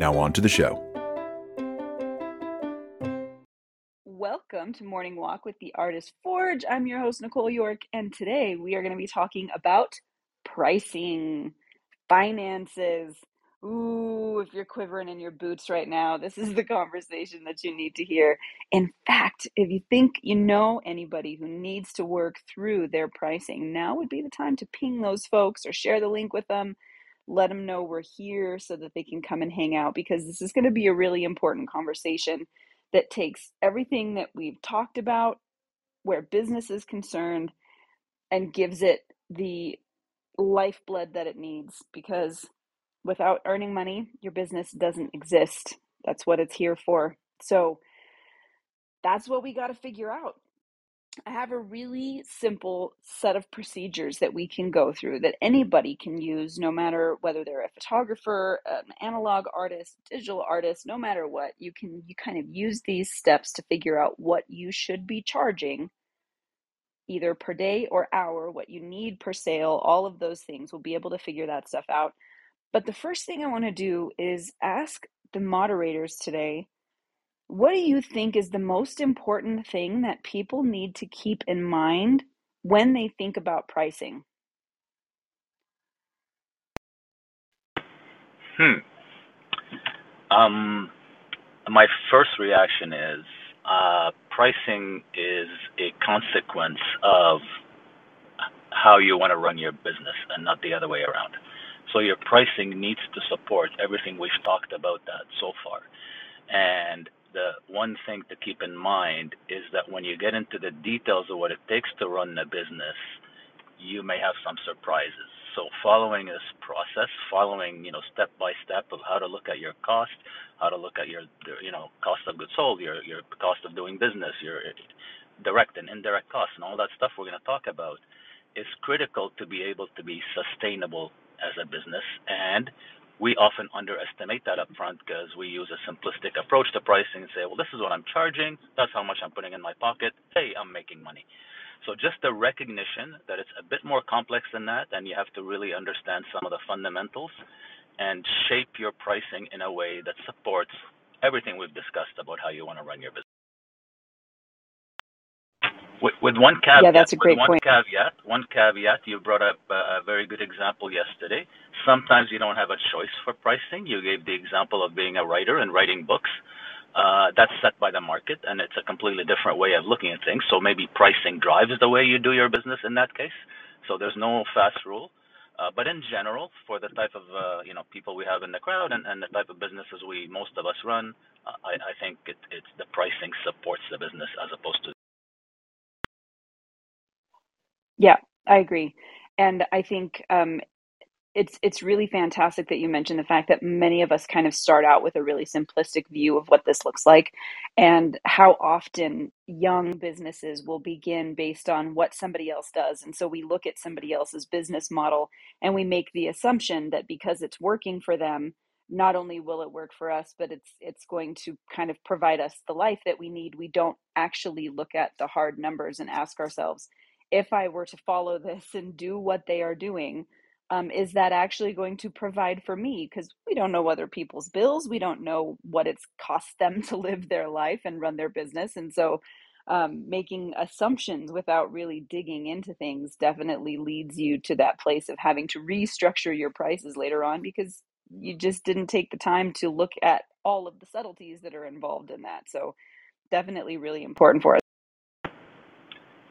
Now, on to the show. Welcome to Morning Walk with the Artist Forge. I'm your host, Nicole York, and today we are going to be talking about pricing, finances. Ooh, if you're quivering in your boots right now, this is the conversation that you need to hear. In fact, if you think you know anybody who needs to work through their pricing, now would be the time to ping those folks or share the link with them. Let them know we're here so that they can come and hang out because this is going to be a really important conversation that takes everything that we've talked about where business is concerned and gives it the lifeblood that it needs because without earning money, your business doesn't exist. That's what it's here for. So that's what we got to figure out. I have a really simple set of procedures that we can go through that anybody can use, no matter whether they're a photographer, an analog artist, digital artist, no matter what. You can you kind of use these steps to figure out what you should be charging either per day or hour, what you need per sale, all of those things. We'll be able to figure that stuff out. But the first thing I want to do is ask the moderators today what do you think is the most important thing that people need to keep in mind when they think about pricing? Hmm. Um, my first reaction is uh, pricing is a consequence of how you want to run your business and not the other way around. So your pricing needs to support everything we've talked about that so far. And the one thing to keep in mind is that when you get into the details of what it takes to run a business, you may have some surprises. So following this process, following you know step by step of how to look at your cost, how to look at your you know cost of goods sold, your your cost of doing business, your eh, direct and indirect costs, and all that stuff we're going to talk about, is critical to be able to be sustainable as a business and we often underestimate that upfront because we use a simplistic approach to pricing and say, well, this is what I'm charging. That's how much I'm putting in my pocket. Hey, I'm making money. So just the recognition that it's a bit more complex than that, and you have to really understand some of the fundamentals and shape your pricing in a way that supports everything we've discussed about how you want to run your business. With, with one caveat, yeah, that's a great one point. caveat, one caveat, you brought up a, a very good example yesterday. Sometimes you don't have a choice for pricing. You gave the example of being a writer and writing books. Uh, that's set by the market, and it's a completely different way of looking at things. So maybe pricing drives the way you do your business in that case. So there's no fast rule. Uh, but in general, for the type of uh, you know people we have in the crowd and, and the type of businesses we most of us run, uh, I, I think it, it's the pricing supports the business as opposed to Yeah, I agree. And I think um, it's it's really fantastic that you mentioned the fact that many of us kind of start out with a really simplistic view of what this looks like and how often young businesses will begin based on what somebody else does and so we look at somebody else's business model and we make the assumption that because it's working for them not only will it work for us but it's it's going to kind of provide us the life that we need we don't actually look at the hard numbers and ask ourselves if i were to follow this and do what they are doing um, is that actually going to provide for me? Because we don't know other people's bills. We don't know what it's cost them to live their life and run their business. And so um, making assumptions without really digging into things definitely leads you to that place of having to restructure your prices later on because you just didn't take the time to look at all of the subtleties that are involved in that. So definitely really important for us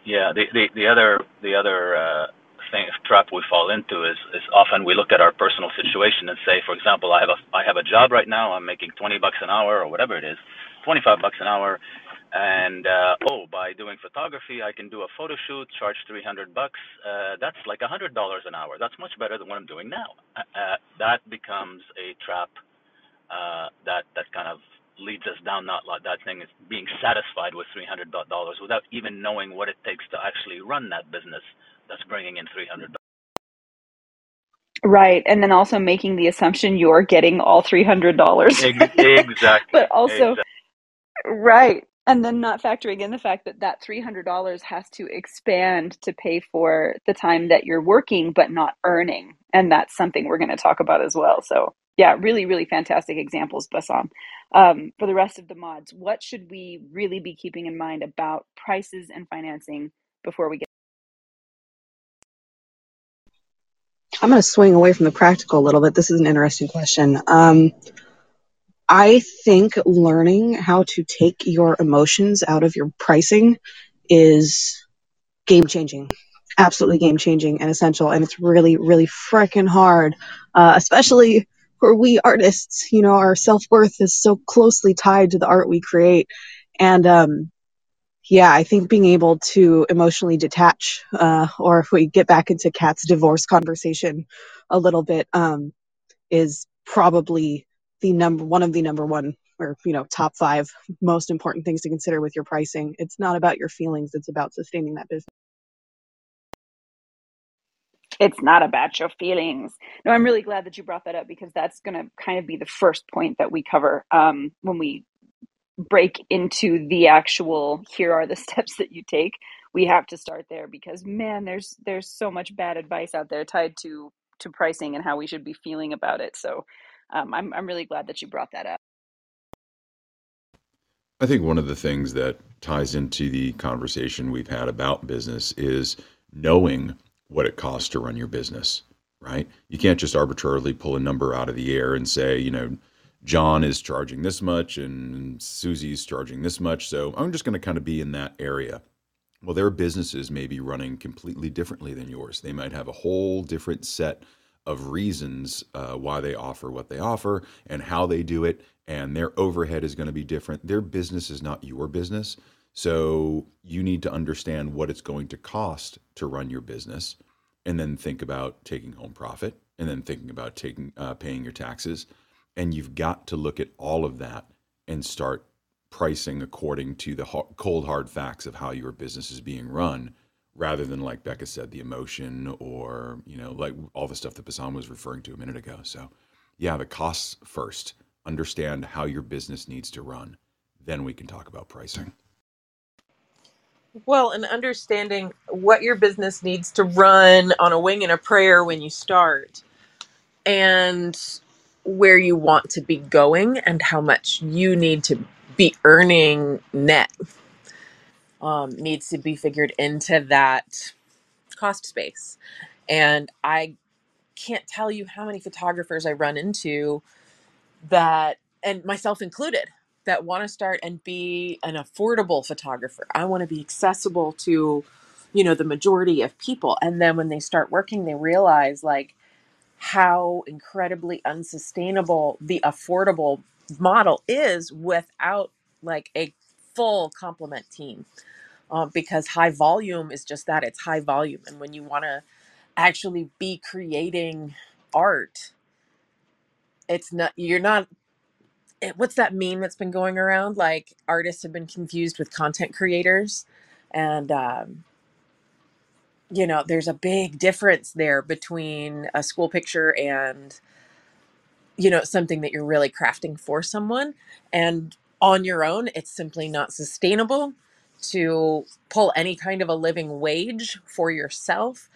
Yeah, the the, the other the other uh, thing trap we fall into is is often we look at our personal situation and say, for example, I have a I have a job right now, I'm making 20 bucks an hour or whatever it is, 25 bucks an hour, and uh, oh, by doing photography, I can do a photo shoot, charge 300 bucks. Uh, that's like 100 dollars an hour. That's much better than what I'm doing now. Uh, uh, that becomes a trap uh, that that kind of leads us down that that thing is being satisfied with three hundred dollars without even knowing what it takes to actually run that business that's bringing in three hundred. Right, and then also making the assumption you're getting all three hundred dollars. exactly. but also, exactly. right, and then not factoring in the fact that that three hundred dollars has to expand to pay for the time that you're working but not earning, and that's something we're going to talk about as well. So yeah, really, really fantastic examples, Bassam. Um, for the rest of the mods, what should we really be keeping in mind about prices and financing before we get? I'm going to swing away from the practical a little bit. This is an interesting question. Um, I think learning how to take your emotions out of your pricing is game changing absolutely game changing and essential and it's really really freaking hard uh, especially for we artists, you know, our self worth is so closely tied to the art we create. And um, yeah, I think being able to emotionally detach, uh, or if we get back into Cat's divorce conversation a little bit, um, is probably the number one of the number one or you know top five most important things to consider with your pricing. It's not about your feelings; it's about sustaining that business it's not about your feelings. No, I'm really glad that you brought that up because that's going to kind of be the first point that we cover um, when we break into the actual here are the steps that you take. We have to start there because man there's there's so much bad advice out there tied to to pricing and how we should be feeling about it. So um, I'm, I'm really glad that you brought that up. I think one of the things that ties into the conversation we've had about business is knowing what it costs to run your business, right? You can't just arbitrarily pull a number out of the air and say, you know, John is charging this much and Susie's charging this much. So I'm just going to kind of be in that area. Well, their businesses may be running completely differently than yours. They might have a whole different set of reasons uh, why they offer what they offer and how they do it. And their overhead is going to be different. Their business is not your business. So you need to understand what it's going to cost to run your business, and then think about taking home profit, and then thinking about taking uh, paying your taxes, and you've got to look at all of that and start pricing according to the cold hard facts of how your business is being run rather than like Bekka said the emotion or you know like all the stuff that Bassam was referring to a minute ago. So yeah the costs first. Understand how your business needs to run. Then we can talk about pricing well, and understanding what your business needs to run on a wing and a prayer when you start, and where you want to be going, and how much you need to be earning net um, needs to be figured into that cost space. And I can't tell you how many photographers I run into that, and myself included, that want to start and be an affordable photographer. I want to be accessible to, you know, the majority of people. And then when they start working, they realize like how incredibly unsustainable the affordable model is without like a full complement team. Um, because high volume is just that it's high volume. And when you want to actually be creating art, it's not, you're not it, what's that meme that's been going around? Like artists have been confused with content creators, and um, you know, there's a big difference there between a school picture and you know something that you're really crafting for someone, and on your own, it's simply not sustainable to pull any kind of a living wage for yourself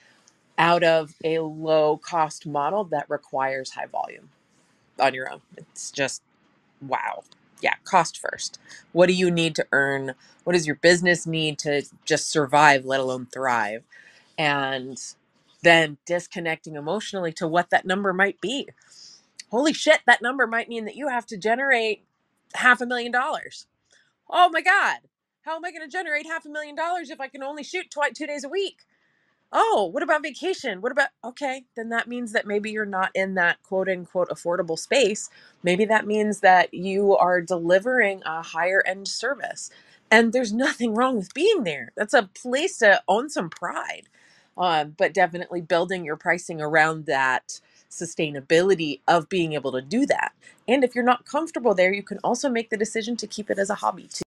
out of a low cost model that requires high volume on your own. It's just wow. Yeah, cost first. What do you need to earn? What does your business need to just survive, let alone thrive? And then disconnecting emotionally to what that number might be. Holy shit, that number might mean that you have to generate half a million dollars. Oh my God. How am I going to generate half a million dollars if I can only shoot two days a week? Oh, what about vacation? What about, okay, then that means that maybe you're not in that quote unquote affordable space. Maybe that means that you are delivering a higher end service. And there's nothing wrong with being there. That's a place to own some pride. Um, but definitely building your pricing around that sustainability of being able to do that. And if you're not comfortable there, you can also make the decision to keep it as a hobby too.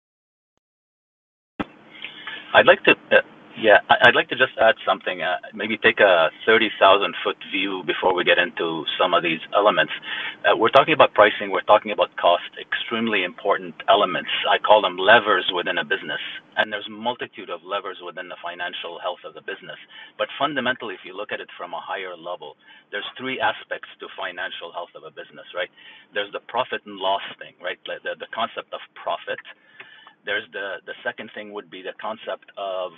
I'd like to, uh, yeah, I- would like to just add something. Uh, maybe take a thirty thousand foot view before we get into some of these elements. Uh, we're talking about pricing. We're talking about cost. Extremely important elements. I call them levers within a business, and there's multitude of levers within the financial health of the business. But fundamentally, if you look at it from a higher level, there's three aspects to financial health of a business, right? There's the profit and loss thing, right? The, the concept of profit there's the the second thing would be the concept of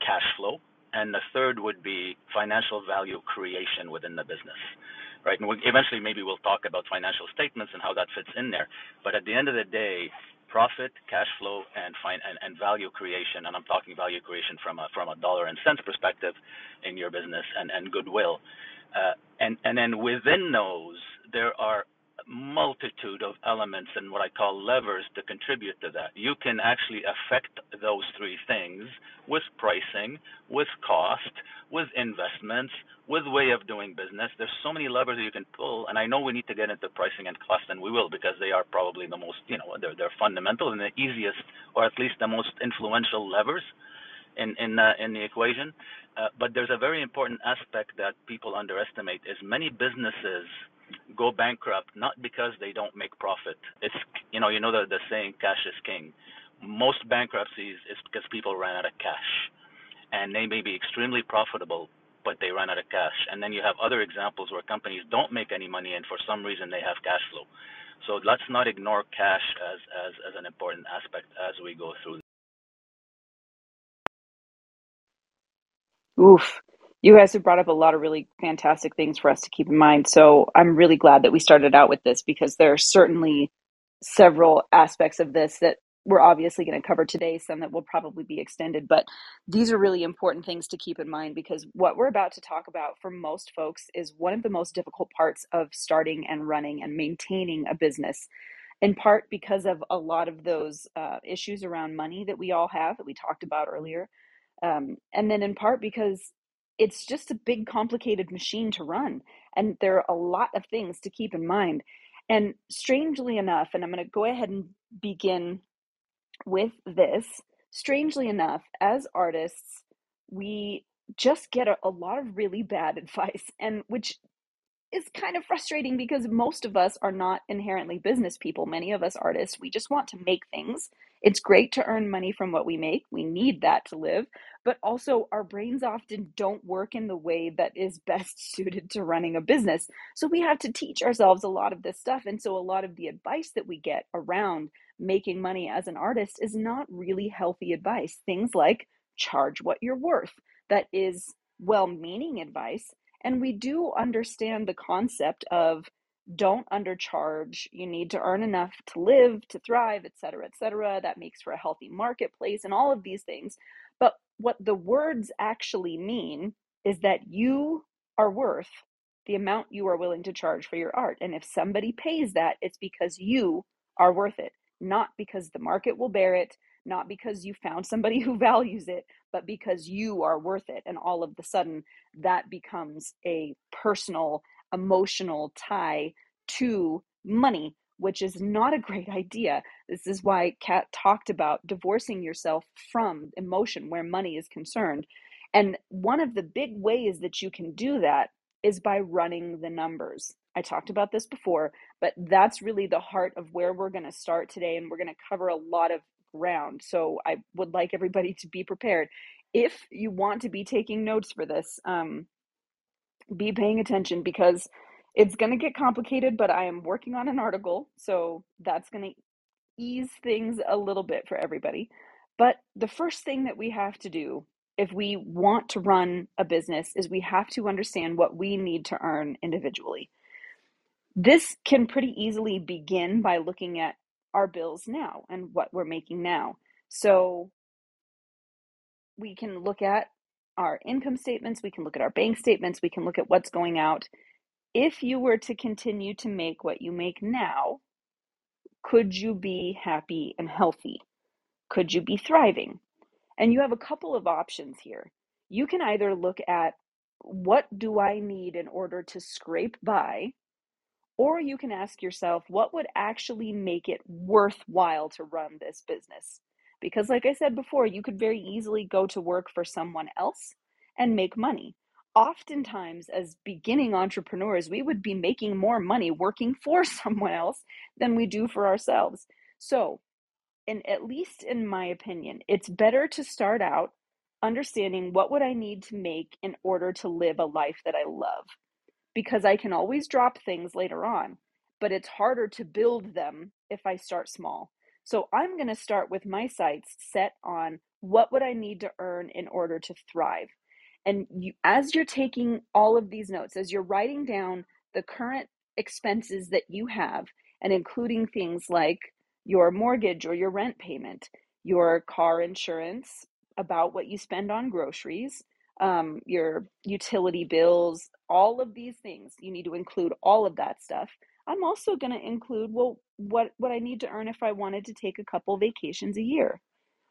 cash flow, and the third would be financial value creation within the business, right? And we, eventually, maybe we'll talk about financial statements and how that fits in there. But at the end of the day, profit, cash flow, and and, and value creation, and I'm talking value creation from a from a dollar and cents perspective in your business and and goodwill, uh, and and then within those there are multitude of elements and what I call levers to contribute to that. You can actually affect those three things with pricing, with cost, with investments, with way of doing business. There's so many levers you can pull, and I know we need to get into pricing and cost, and we will because they are probably the most, you know, they're they're fundamental and the easiest, or at least the most influential levers in in uh, in the equation. Uh, but there's a very important aspect that people underestimate: is many businesses go bankrupt not because they don't make profit. It's you know you know the the saying cash is king. Most bankruptcies is because people ran out of cash, and they may be extremely profitable, but they run out of cash. And then you have other examples where companies don't make any money, and for some reason they have cash flow. So let's not ignore cash as as as an important aspect as we go through. Oof. You guys have brought up a lot of really fantastic things for us to keep in mind. So I'm really glad that we started out with this because there are certainly several aspects of this that we're obviously going to cover today, some that will probably be extended. But these are really important things to keep in mind because what we're about to talk about for most folks is one of the most difficult parts of starting and running and maintaining a business in part because of a lot of those uh, issues around money that we all have that we talked about earlier um, and then in part because it's just a big complicated machine to run and there are a lot of things to keep in mind. And strangely enough and i'm going to go ahead and begin with this strangely enough as artists we just get a, a lot of really bad advice and which is kind of frustrating because most of us are not inherently business people. Many of us artists, we just want to make things. It's great to earn money from what we make. We need that to live. But also, our brains often don't work in the way that is best suited to running a business. So we have to teach ourselves a lot of this stuff. And so, a lot of the advice that we get around making money as an artist is not really healthy advice. Things like charge what you're worth. That is well meaning advice and we do understand the concept of don't undercharge. You need to earn enough to live, to thrive, et cetera, et cetera. That makes for a healthy marketplace and all of these things. But what the words actually mean is that you are worth the amount you are willing to charge for your art. And if somebody pays that, it's because you are worth it, not because the market will bear it, not because you found somebody who values it, but because you are worth it. And all of the sudden, that becomes a personal, emotional tie to money, which is not a great idea. This is why Cat talked about divorcing yourself from emotion where money is concerned. And one of the big ways that you can do that is by running the numbers. I talked about this before, but that's really the heart of where we're going to start today. And we're going to cover a lot of ground. So I would like everybody to be prepared. If you want to be taking notes for this, um, be paying attention because it's going to get complicated, but I am working on an article. So that's going to ease things a little bit for everybody. But the first thing that we have to do if we want to run a business is we have to understand what we need to earn individually. This can pretty easily begin by looking at our bills now and what we're making now. So we can look at our income statements, we can look at our bank statements, we can look at what's going out. If you were to continue to make what you make now, could you be happy and healthy? Could you be thriving? And you have a couple of options here. You can either look at what do I need in order to scrape by? Or you can ask yourself, what would actually make it worthwhile to run this business? Because, like I said before, you could very easily go to work for someone else and make money. Oftentimes, as beginning entrepreneurs, we would be making more money working for someone else than we do for ourselves. So, and at least in my opinion, it's better to start out understanding what would I need to make in order to live a life that I love because I can always drop things later on, but it's harder to build them if I start small. So I'm going to start with my sights set on what would I need to earn in order to thrive. And you, as you're taking all of these notes, as you're writing down the current expenses that you have, and including things like your mortgage or your rent payment, your car insurance, about what you spend on groceries, um, your utility bills, all of these things. You need to include all of that stuff. I'm also going to include well, what what I need to earn if I wanted to take a couple vacations a year.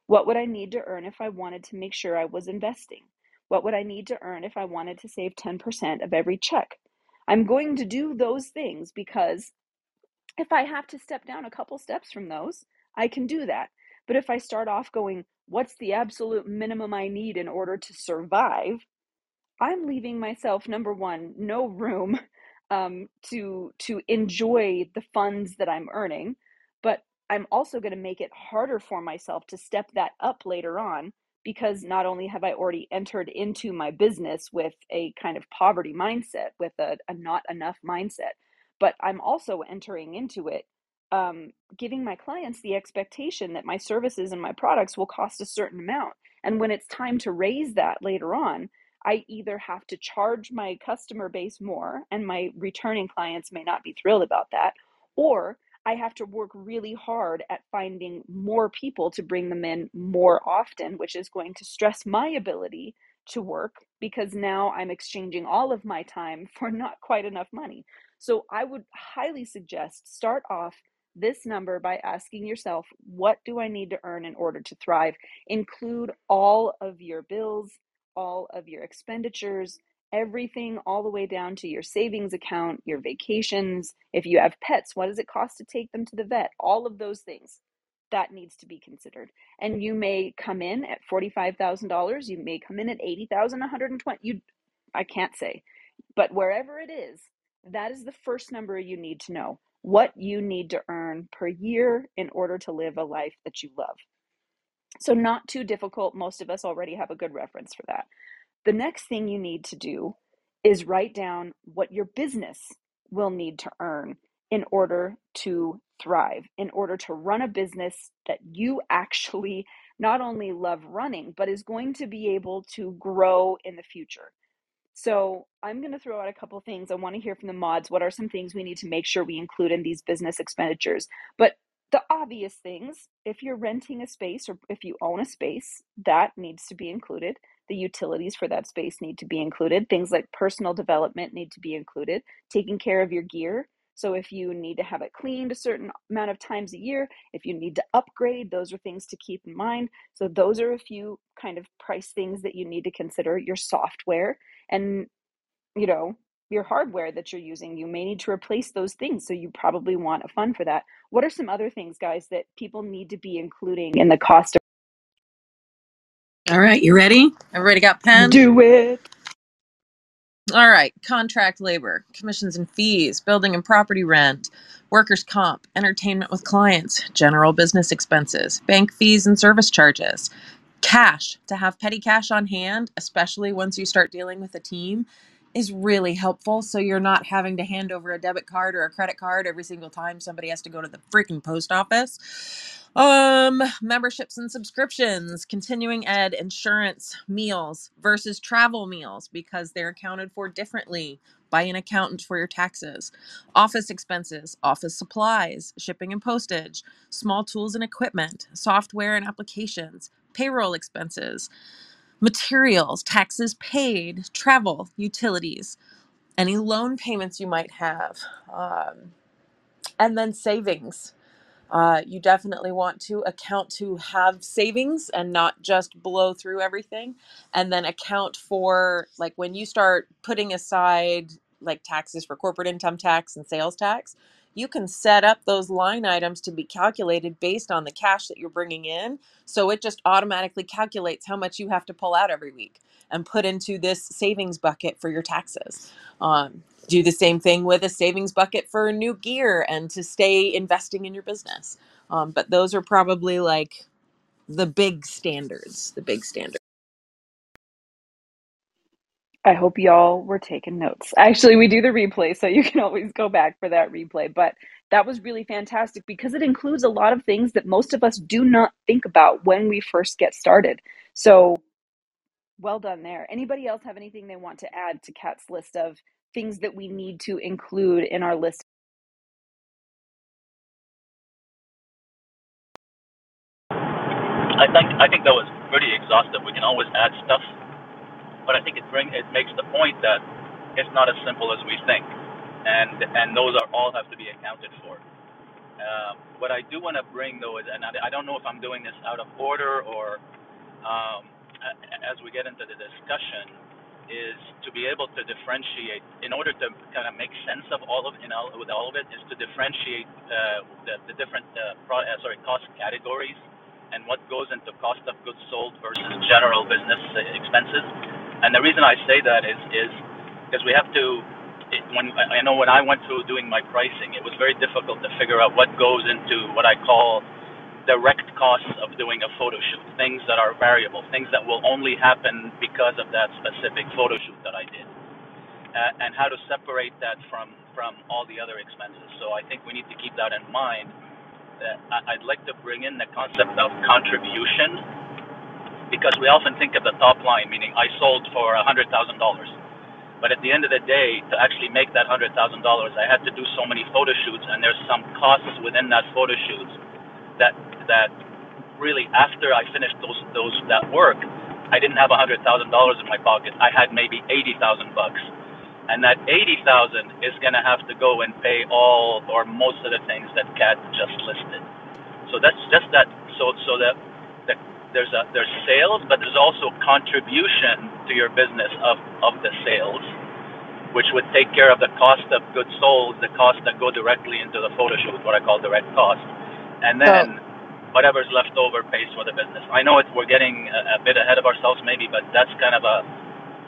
What would I need to earn if I wanted to make sure I was investing? What would I need to earn if I wanted to save 10% of every check? I'm going to do those things because if I have to step down a couple steps from those, I can do that. But if I start off going, what's the absolute minimum I need in order to survive? I'm leaving myself number one no room um, to to enjoy the funds that I'm earning, but I'm also going to make it harder for myself to step that up later on because not only have I already entered into my business with a kind of poverty mindset, with a, a not enough mindset, but I'm also entering into it um, giving my clients the expectation that my services and my products will cost a certain amount. And when it's time to raise that later on, I either have to charge my customer base more, and my returning clients may not be thrilled about that, or I have to work really hard at finding more people to bring them in more often, which is going to stress my ability to work because now I'm exchanging all of my time for not quite enough money. So I would highly suggest start off this number by asking yourself, what do I need to earn in order to thrive? Include all of your bills, all of your expenditures, everything all the way down to your savings account, your vacations. If you have pets, what does it cost to take them to the vet? All of those things that needs to be considered. And you may come in at $45,000, you may come in at 80,000, 120. You I can't say. But wherever it is, that is the first number you need to know. What you need to earn per year in order to live a life that you love. So not too difficult. Most of us already have a good reference for that. The next thing you need to do is write down what your business will need to earn in order to thrive, in order to run a business that you actually not only love running, but is going to be able to grow in the future. So I'm going to throw out a couple things. I want to hear from the mods. What are some things we need to make sure we include in these business expenditures? But the obvious things, if you're renting a space or if you own a space, that needs to be included. The utilities for that space need to be included. Things like personal development need to be included. Taking care of your gear. So if you need to have it cleaned a certain amount of times a year, if you need to upgrade, those are things to keep in mind. So those are a few kind of price things that you need to consider. Your software and you know your hardware that you're using you may need to replace those things so you probably want a fund for that what are some other things guys that people need to be including in the cost of All right, you ready? Everybody got pen? do it All right, contract labor, commissions and fees, building and property rent, workers' comp, entertainment with clients, general business expenses, bank fees and service charges, cash. To have petty cash on hand, especially once you start dealing with a team, is really helpful. So you're not having to hand over a debit card or a credit card every single time somebody has to go to the freaking post office. Um, memberships and subscriptions, continuing ed, insurance, meals versus travel meals because they're accounted for differently by an accountant for your taxes. Office expenses, office supplies, shipping and postage, small tools and equipment, software and applications, payroll expenses, materials, taxes paid, travel, utilities, any loan payments you might have, um, and then savings. Uh, you definitely want to account to have savings and not just blow through everything. And then account for, like, when you start putting aside like taxes for corporate income tax and sales tax, you can set up those line items to be calculated based on the cash that you're bringing in. So it just automatically calculates how much you have to pull out every week and put into this savings bucket for your taxes. Um, do the same thing with a savings bucket for new gear and to stay investing in your business. Um, but those are probably like the big standards, the big standards. I hope y'all were taking notes. Actually, we do the replay, so you can always go back for that replay. But that was really fantastic because it includes a lot of things that most of us do not think about when we first get started. So well done there. Anybody else have anything they want to add to Cat's list of things that we need to include in our list? I think I think that was pretty exhaustive. We can always add stuff, but I think it bring it makes the point that it's not as simple as we think, and and those are all have to be accounted for. Uh, what I do want to bring though is, and I, I don't know if I'm doing this out of order or um, as we get into the discussion, is to be able to differentiate. In order to kind of make sense of all of in all, with all of it, is to differentiate uh, the, the different uh, pro, uh, sorry cost categories and what goes into cost of goods sold versus general business expenses. And the reason I say that is is because we have to. It, when I know when I went through doing my pricing, it was very difficult to figure out what goes into what I call direct costs of doing a photo shoot, things that are variable, things that will only happen because of that specific photo shoot that I did, uh, and how to separate that from from all the other expenses. So I think we need to keep that in mind. That I- would like to bring in the concept of contribution because we often think of the top line, meaning I sold for hundred thousand dollars. But at the end of the day, to actually make that hundred thousand dollars, I had to do so many photo shoots, and there's some costs within that photo shoots that that really after I finished those those that work, I didn't have a hundred thousand dollars in my pocket. I had maybe eighty thousand bucks, and that eighty thousand is going to have to go and pay all or most of the things that Cat just listed. So that's just that. So so that there's a there's sales, but there's also contribution to your business of of the sales, which would take care of the cost of goods sold, the costs that go directly into the photo shoot, what I call direct cost, and then whatever's left over pays for the business. I know it's we're getting a, a bit ahead of ourselves maybe, but that's kind of a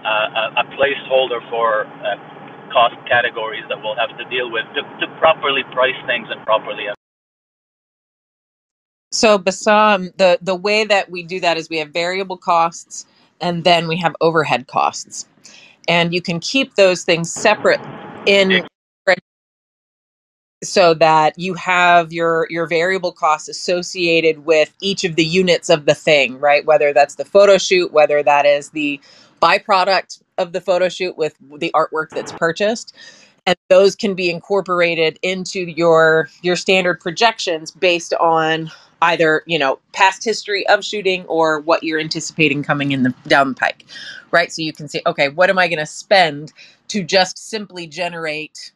a, a placeholder for uh, cost categories that we'll have to deal with to, to properly price things and properly. so Bassam, the the way that we do that is we have variable costs and then we have overhead costs. And you can keep those things separate in so that you have your your variable costs associated with each of the units of the thing right? Whether that's the photo shoot whether that is the byproduct of the photo shoot with the artwork that's purchased. And those can be incorporated into your your standard projections based on either you know past history of shooting or what you're anticipating coming in the down the pike right? So you can say okay what am i going to spend to just simply generate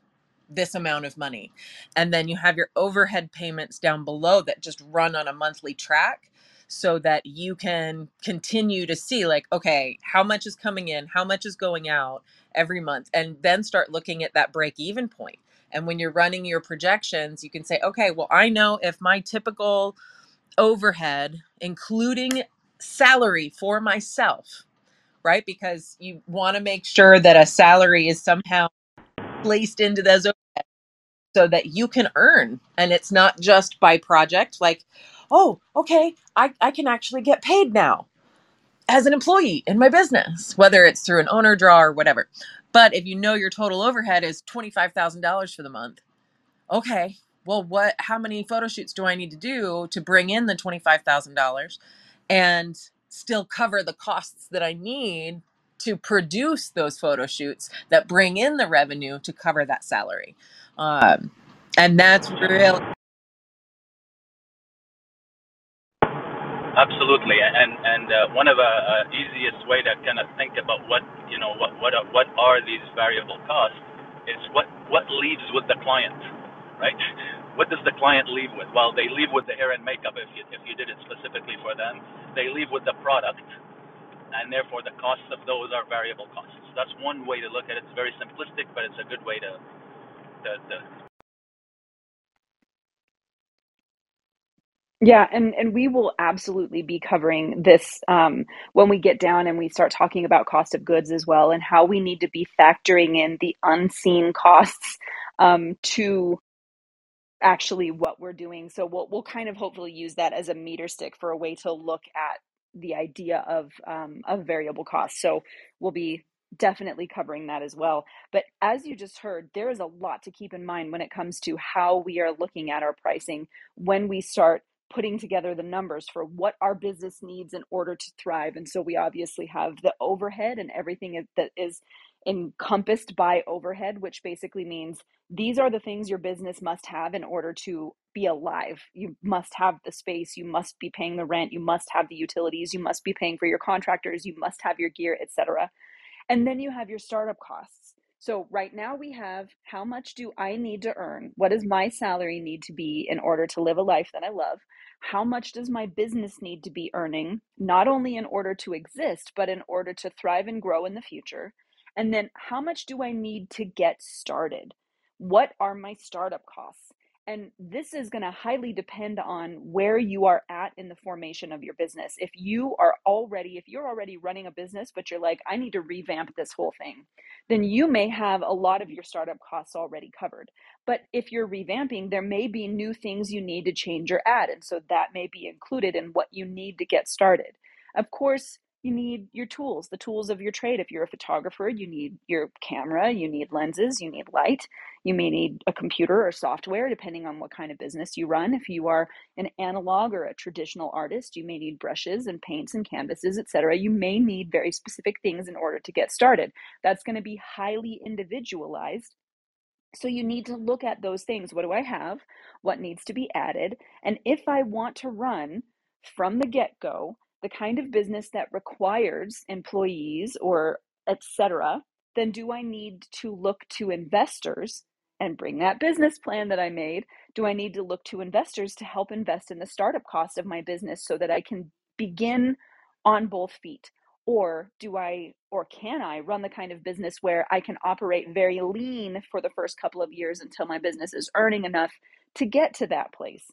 this amount of money. And then you have your overhead payments down below that just run on a monthly track so that you can continue to see like okay, how much is coming in, how much is going out every month and then start looking at that break even point. And when you're running your projections, you can say, okay, well, I know if my typical overhead, including salary for myself, right? Because you want to make sure that a salary is somehow placed into those so that you can earn. And it's not just by project like oh okay I, I can actually get paid now as an employee in my business whether it's through an owner draw or whatever. But if you know your total overhead is $25000 for the month okay well what how many photo shoots do i need to do to bring in the $25000 and still cover the costs that i need to produce those photo shoots that bring in the revenue to cover that salary um, and that's really Absolutely, and and uh, one of the uh, easiest way to kind of think about what you know what what are, what are these variable costs is what what leads with the client, right? What does the client leave with? Well, they leave with the hair and makeup if you if you did it specifically for them. They leave with the product, and therefore the costs of those are variable costs. That's one way to look at it. It's very simplistic, but it's a good way to to, to Yeah, and and we will absolutely be covering this um, when we get down and we start talking about cost of goods as well, and how we need to be factoring in the unseen costs um, to actually what we're doing. So we'll we'll kind of hopefully use that as a meter stick for a way to look at the idea of um, of variable costs. So we'll be definitely covering that as well. But as you just heard, there is a lot to keep in mind when it comes to how we are looking at our pricing when we start putting together the numbers for what our business needs in order to thrive. And so we obviously have the overhead and everything that is encompassed by overhead, which basically means these are the things your business must have in order to be alive. You must have the space, you must be paying the rent, you must have the utilities, you must be paying for your contractors, you must have your gear, etc. And then you have your startup costs. So right now we have how much do I need to earn? What does my salary need to be in order to live a life that I love? How much does my business need to be earning, not only in order to exist, but in order to thrive and grow in the future? And then how much do I need to get started? What are my startup costs? And this is going to highly depend on where you are at in the formation of your business. If you are already, if you're already running a business, but you're like, I need to revamp this whole thing, then you may have a lot of your startup costs already covered. But if you're revamping, there may be new things you need to change or add. And so that may be included in what you need to get started. Of course, you need your tools, the tools of your trade. If you're a photographer, you need your camera, you need lenses, you need light, you may need a computer or software, depending on what kind of business you run. If you are an analog or a traditional artist, you may need brushes and paints and canvases, etc. You may need very specific things in order to get started. That's going to be highly individualized. So you need to look at those things. What do I have? What needs to be added? And if I want to run from the get go, the kind of business that requires employees or etc., then do I need to look to investors and bring that business plan that I made? Do I need to look to investors to help invest in the startup cost of my business so that I can begin on both feet? Or do I or can I run the kind of business where I can operate very lean for the first couple of years until my business is earning enough to get to that place?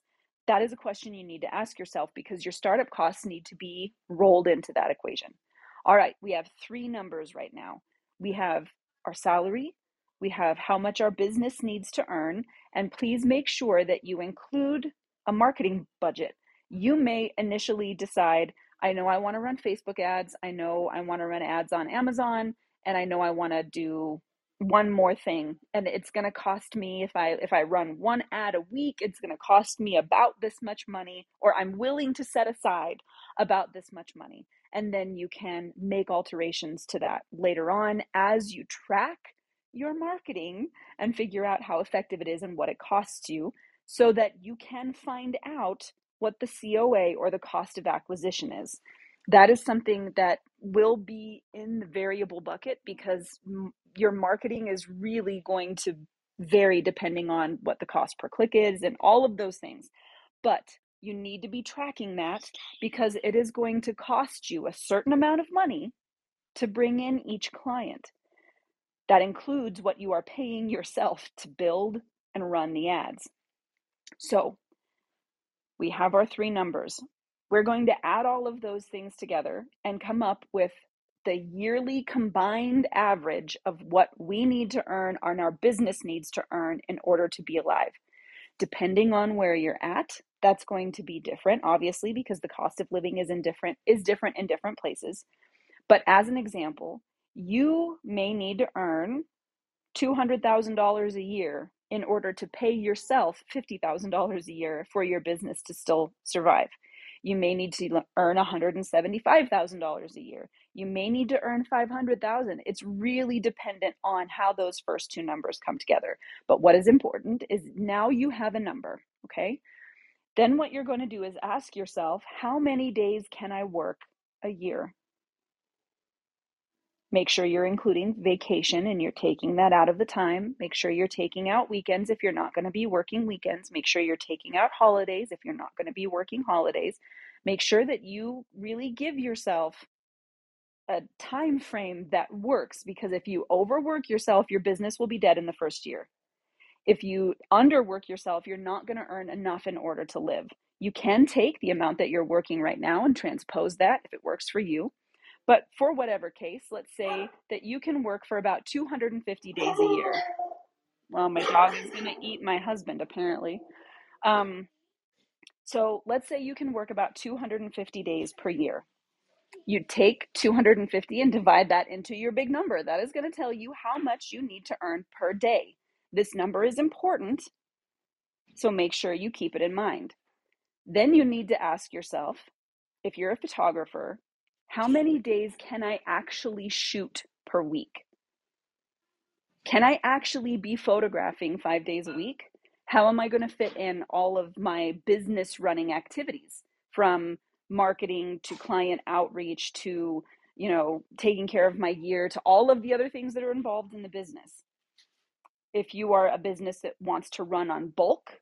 That is a question you need to ask yourself because your startup costs need to be rolled into that equation. All right, we have three numbers right now. We have our salary, we have how much our business needs to earn, and please make sure that you include a marketing budget. You may initially decide, I know I want to run Facebook ads, I know I want to run ads on Amazon, and I know I want to do one more thing and it's going to cost me if i if i run one ad a week it's going to cost me about this much money or i'm willing to set aside about this much money. And then you can make alterations to that later on as you track your marketing and figure out how effective it is and what it costs you so that you can find out what the COA or the cost of acquisition is that is something that will be in the variable bucket because your marketing is really going to vary depending on what the cost per click is and all of those things. But you need to be tracking that because it is going to cost you a certain amount of money to bring in each client. That includes what you are paying yourself to build and run the ads. So we have our three numbers we're going to add all of those things together and come up with the yearly combined average of what we need to earn and our business needs to earn in order to be alive. Depending on where you're at, that's going to be different, obviously, because the cost of living is in different is different in different places. But as an example, you may need to earn $200,000 a year in order to pay yourself $50,000 a year for your business to still survive. You may need to earn $175,000 a year. You may need to earn 500,000. It's really dependent on how those first two numbers come together. But what is important is now you have a number, okay? Then what you're going to do is ask yourself, how many days can I work a year? Make sure you're including vacation and you're taking that out of the time. Make sure you're taking out weekends if you're not going to be working weekends. Make sure you're taking out holidays if you're not going to be working holidays. Make sure that you really give yourself a time frame that works because if you overwork yourself, your business will be dead in the first year. If you underwork yourself, you're not going to earn enough in order to live. You can take the amount that you're working right now and transpose that if it works for you but for whatever case, let's say that you can work for about 250 days a year. Well, my dog is going to eat my husband, apparently. Um, so let's say you can work about 250 days per year. You take 250 and divide that into your big number. That is going to tell you how much you need to earn per day. This number is important, so make sure you keep it in mind. Then you need to ask yourself if you're a photographer, how many days can I actually shoot per week? Can I actually be photographing five days a week? How am I going to fit in all of my business running activities from marketing to client outreach to, you know, taking care of my gear to all of the other things that are involved in the business? If you are a business that wants to run on bulk,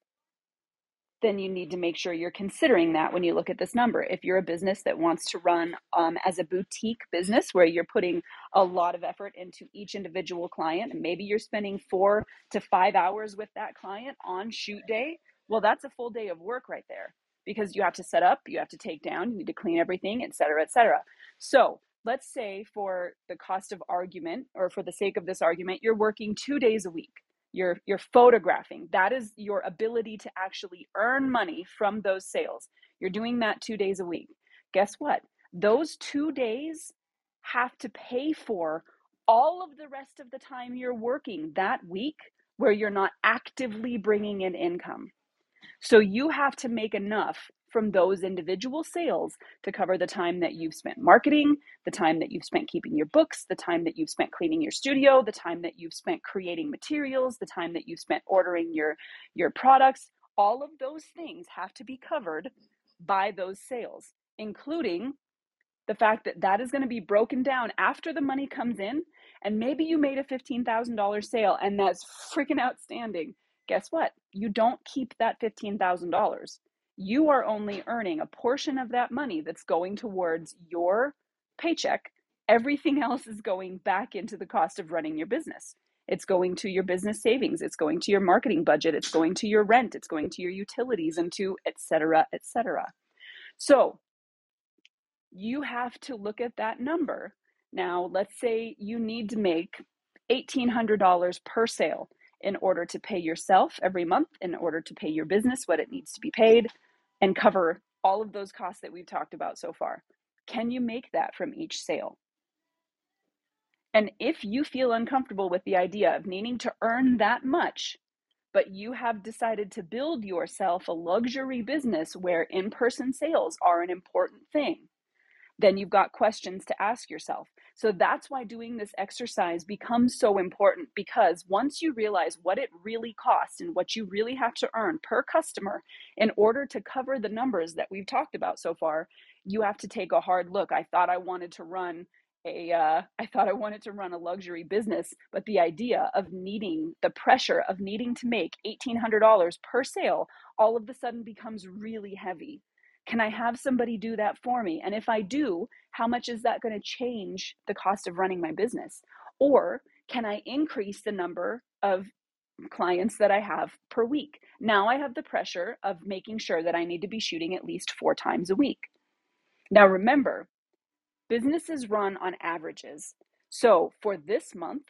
then you need to make sure you're considering that when you look at this number. If you're a business that wants to run um, as a boutique business where you're putting a lot of effort into each individual client, and maybe you're spending four to five hours with that client on shoot day, well, that's a full day of work right there because you have to set up, you have to take down, you need to clean everything, et cetera, et cetera. So let's say for the cost of argument, or for the sake of this argument, you're working two days a week you're you're photographing. That is your ability to actually earn money from those sales. You're doing that 2 days a week. Guess what? Those 2 days have to pay for all of the rest of the time you're working that week where you're not actively bringing in income. So you have to make enough from those individual sales to cover the time that you've spent marketing, the time that you've spent keeping your books, the time that you've spent cleaning your studio, the time that you've spent creating materials, the time that you've spent ordering your your products. All of those things have to be covered by those sales, including the fact that that is going to be broken down after the money comes in and maybe you made a $15,000 sale and that's freaking outstanding. Guess what? You don't keep that $15,000 you are only earning a portion of that money that's going towards your paycheck. Everything else is going back into the cost of running your business. It's going to your business savings, it's going to your marketing budget, it's going to your rent, it's going to your utilities and to et cetera, et cetera. So you have to look at that number. Now, let's say you need to make $1,800 per sale in order to pay yourself every month, in order to pay your business what it needs to be paid, and cover all of those costs that we've talked about so far? Can you make that from each sale? And if you feel uncomfortable with the idea of needing to earn that much, but you have decided to build yourself a luxury business where in person sales are an important thing, then you've got questions to ask yourself. So that's why doing this exercise becomes so important because once you realize what it really costs and what you really have to earn per customer in order to cover the numbers that we've talked about so far, you have to take a hard look. I thought I wanted to run a uh, I thought I wanted to run a luxury business, but the idea of needing the pressure of needing to make $1800 per sale all of a sudden becomes really heavy. Can I have somebody do that for me? And if I do, how much is that going to change the cost of running my business? Or can I increase the number of clients that I have per week? Now I have the pressure of making sure that I need to be shooting at least four times a week. Now remember, businesses run on averages. So for this month,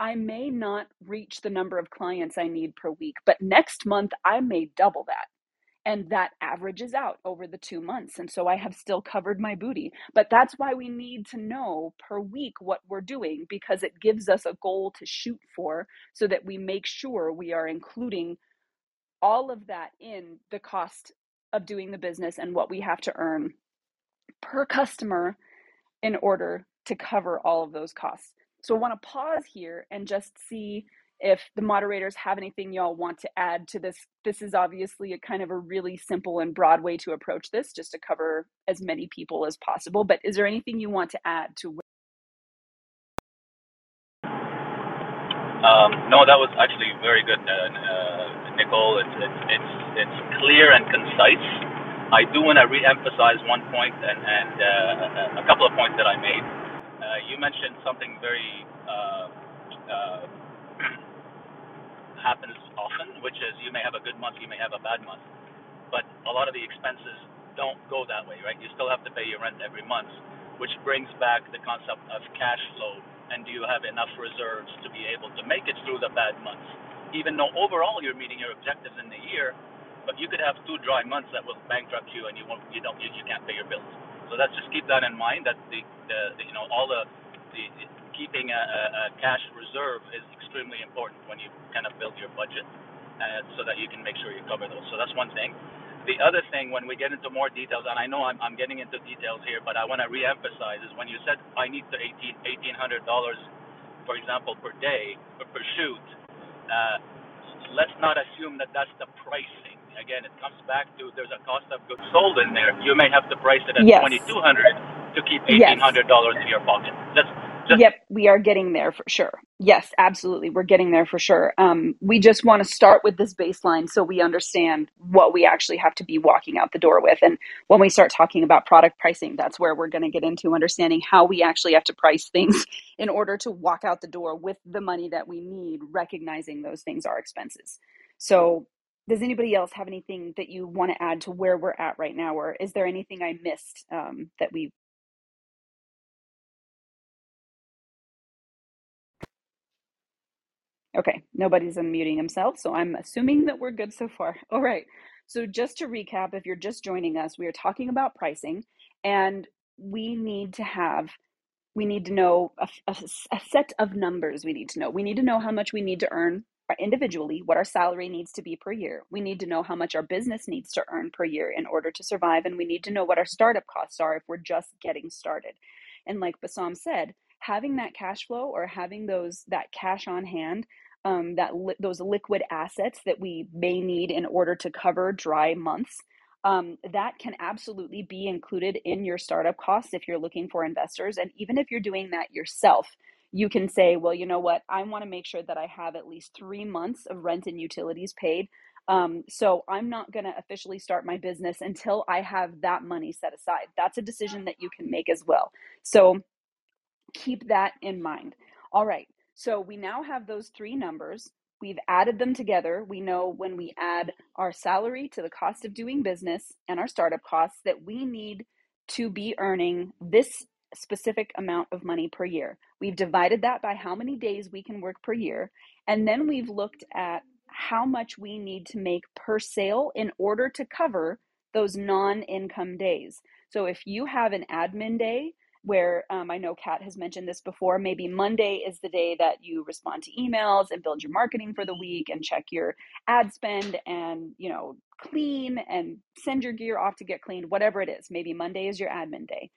I may not reach the number of clients I need per week, but next month I may double that and that averages out over the two months. And so I have still covered my booty. But that's why we need to know per week what we're doing because it gives us a goal to shoot for so that we make sure we are including all of that in the cost of doing the business and what we have to earn per customer in order to cover all of those costs. So I want to pause here and just see if the moderators have anything y'all want to add to this this is obviously a kind of a really simple and broad way to approach this just to cover as many people as possible but is there anything you want to add to Um, no, that was actually very good, uh, uh, Nicole. It's, it's it's it's clear and concise. I do want to re-emphasize one point and and uh, a couple of points that I made. Uh, you mentioned something very uh, uh, happens often, which is you may have a good month, you may have a bad month but a lot of the expenses don't go that way, right? You still have to pay your rent every month, which brings back the concept of cash flow. And do you have enough reserves to be able to make it through the bad months? Even though overall you're meeting your objectives in the year, but you could have two dry months that will bankrupt you and you won't, you don't, you, you can't pay your bills. So let's just keep that in mind. That the, the, the you know all the, the keeping a, a cash reserve is extremely important when you kind of build your budget, uh, so that you can make sure you cover those. So that's one thing. The other thing, when we get into more details, and I know I'm, I'm getting into details here, but I want to reemphasize is when you said I need to eighteen eighteen hundred dollars, for example, per day or per shoot. Uh, let's not assume that that's the pricing. Again, it comes back to there's a cost of goods sold in there. You may have to price it at twenty Yes. two hundred to keep eighteen Yes. hundred dollars in your pocket. Just just Yep, we are getting there for sure. Yes, absolutely. We're getting there for sure. Um, we just want to start with this baseline so we understand what we actually have to be walking out the door with. And when we start talking about product pricing, that's where we're going to get into understanding how we actually have to price things in order to walk out the door with the money that we need, recognizing those things are expenses. So, does anybody else have anything that you want to add to where we're at right now? Or is there anything I missed um, that we Okay, nobody's unmuting himself, so I'm assuming that we're good so far. All right. So just to recap, if you're just joining us, we are talking about pricing, and we need to have we need to know a, a, a set of numbers we need to know. We need to know how much we need to earn uh, individually, what our salary needs to be per year. We need to know how much our business needs to earn per year in order to survive. And we need to know what our startup costs are if we're just getting started. And like Bassam said, having that cash flow or having those that cash on hand, um, that li- those liquid assets that we may need in order to cover dry months um, that can absolutely be included in your startup costs if you're looking for investors. And even if you're doing that yourself, you can say, well, you know what? I want to make sure that I have at least three months of rent and utilities paid. Um, so I'm not going to officially start my business until I have that money set aside. That's a decision that you can make as well. So keep that in mind. All right. So we now have those three numbers. We've added them together. We know when we add our salary to the cost of doing business and our startup costs that we need to be earning this specific amount of money per year. We've divided that by how many days we can work per year. And then we've looked at how much we need to make per sale in order to cover those non income days. So if you have an admin day, where um, I know Cat has mentioned this before. Maybe Monday is the day that you respond to emails and build your marketing for the week and check your ad spend and you know clean and send your gear off to get cleaned. Whatever it is, maybe Monday is your admin day.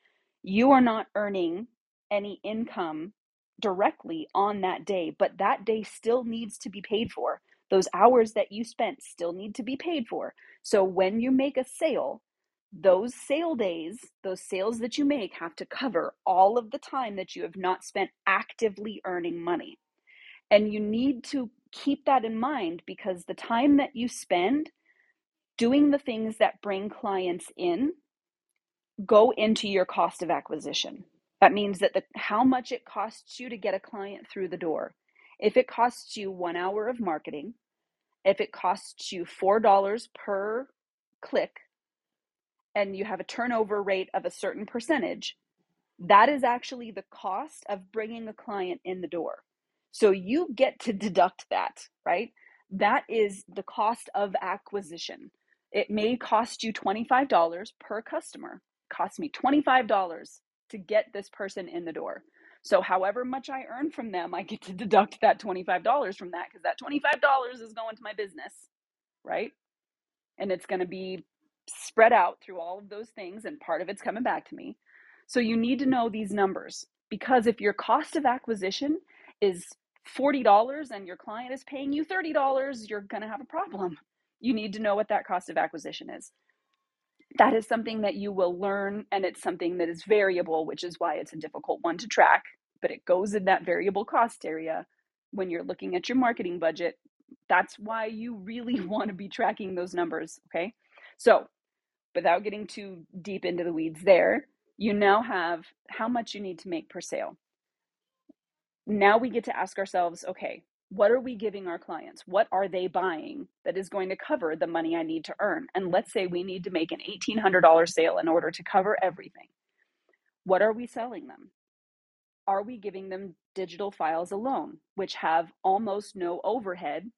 You are not earning any income directly on that day, but that day still needs to be paid for. Those hours that you spent still need to be paid for. So when you make a sale, those sale days, those sales that you make have to cover all of the time that you have not spent actively earning money. And you need to keep that in mind because the time that you spend doing the things that bring clients in go into your cost of acquisition. That means that the how much it costs you to get a client through the door. If it costs you 1 hour of marketing, if it costs you $4 per click and you have a turnover rate of a certain percentage, that is actually the cost of bringing a client in the door. So you get to deduct that, right? That is the cost of acquisition. It may cost you $25 per customer. Cost me $25 to get this person in the door. So however much I earn from them, I get to deduct that $25 from that because that $25 is going to my business, right? and it's going to be spread out through all of those things and part of it's coming back to me so you need to know these numbers because if your cost of acquisition is $40 and your client is paying you $30 you're going to have a problem you need to know what that cost of acquisition is that is something that you will learn and it's something that is variable which is why it's a difficult one to track but it goes in that variable cost area when you're looking at your marketing budget. That's why you really want to be tracking those numbers. Okay. So, without getting too deep into the weeds there, you now have how much you need to make per sale. Now we get to ask ourselves okay what are we giving our clients? What are they buying that is going to cover the money i need to earn? And let's say we need to make an $1800 sale in order to cover everything. What are we selling them? Are we giving them digital files alone which have almost no overhead?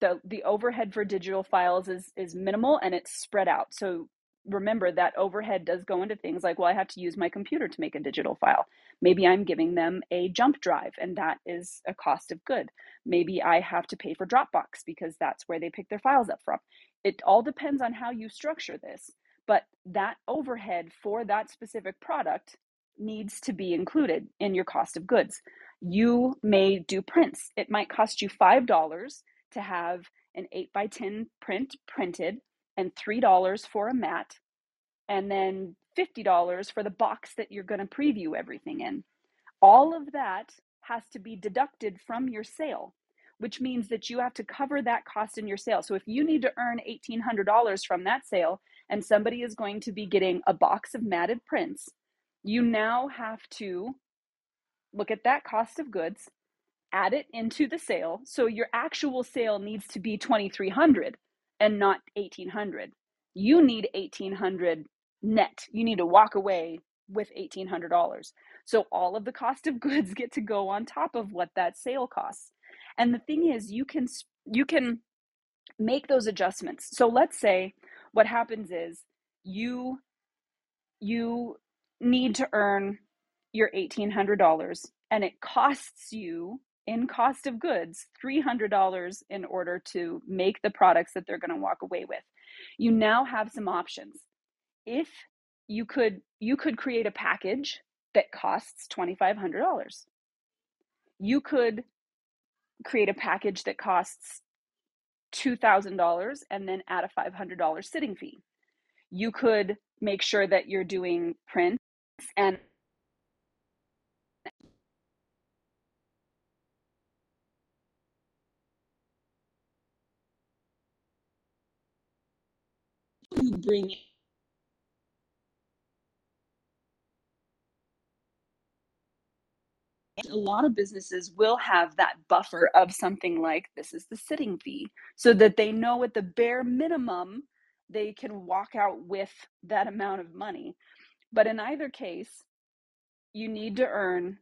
The the overhead for digital files is is minimal and it's spread out. So remember that overhead does go into things like well i have to use my computer to make a digital file. Maybe i'm giving them a jump drive and that is a cost of good. Maybe i have to pay for dropbox because that's where they pick their files up from. It all depends on how you structure this but that overhead for that specific product needs to be included in your cost of goods. You may do prints. It might cost you $5 to have an 8 by 10 print printed and $3 for a mat and then $50 for the box that you're going to preview everything in. All of that has to be deducted from your sale, which means that you have to cover that cost in your sale. So if you need to earn $1,800 from that sale and somebody is going to be getting a box of matted prints, you now have to look at that cost of goods add it into the sale. So your actual sale needs to be 2300 and not 1800. You need 1800 net. You need to walk away with $1800. So all of the cost of goods get to go on top of what that sale costs. And the thing is you can you can make those adjustments. So let's say what happens is you you need to earn your $1800 and it costs you in cost of goods $300 in order to make the products that they're going to walk away with. You now have some options. If you could you could create a package that costs $2500 you could create a package that costs $2000 and then add a $500 sitting fee. You could make sure that you're doing prints and bring a lot of businesses will have that buffer of something like this is the sitting fee so that they know at the bare minimum they can walk out with that amount of money. But in either case you need to earn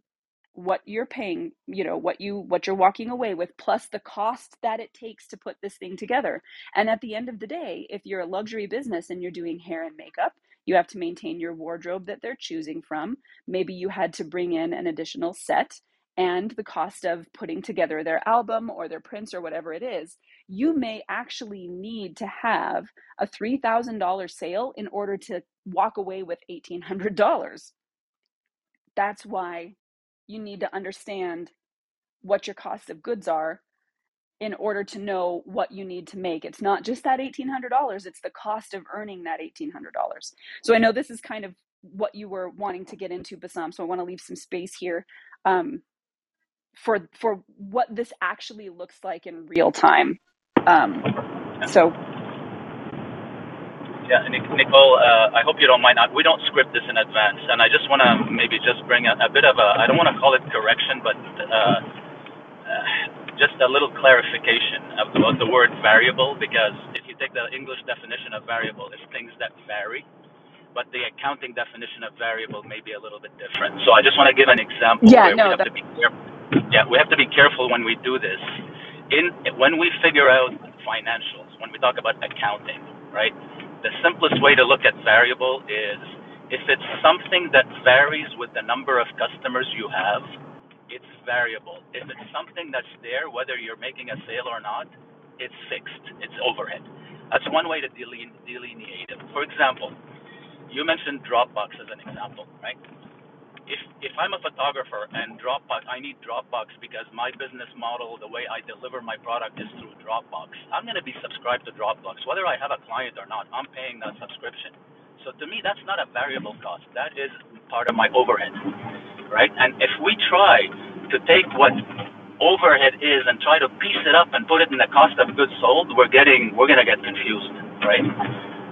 what you're paying you know what you what you're walking away with plus the cost that it takes to put this thing together. And at the end of the day if you're a luxury business and you're doing hair and makeup you have to maintain your wardrobe that they're choosing from. Maybe you had to bring in an additional set and the cost of putting together their album or their prints or whatever it is you may actually need to have a $3000 sale in order to walk away with $1800 that's why you need to understand what your cost of goods are in order to know what you need to make. It's not just that $1,800, it's the cost of earning that $1,800. So I know this is kind of what you were wanting to get into, Bassam. So I want to leave some space here um, for for what this actually looks like in real time. Um, so Yeah, Nicole, uh, I hope you don't mind. We don't script this in advance, and I just want to maybe just bring a, a bit of a, I don't want to call it correction, but uh, uh, just a little clarification about the word variable, because if you take the English definition of variable, it's things that vary but the accounting definition of variable may be a little bit different. So I just want to give an example yeah, where we no, have to be careful. Yeah, we have to be careful when we do this. In when we figure out financials, when we talk about accounting, right? The simplest way to look at variable is if it's something that varies with the number of customers you have, it's variable. If it's something that's there, whether you're making a sale or not, it's fixed. It's overhead. That's one way to delineate it. For example, you mentioned Dropbox as an example, right? If if I'm a photographer and Dropbox, I need Dropbox because my business model, the way I deliver my product is through Dropbox. I'm going to be subscribed to Dropbox, whether I have a client or not. I'm paying that subscription. So to me, that's not a variable cost. That is part of my overhead, right? And if we try to take what overhead is and try to piece it up and put it in the cost of goods sold, we're getting we're gonna get confused, right?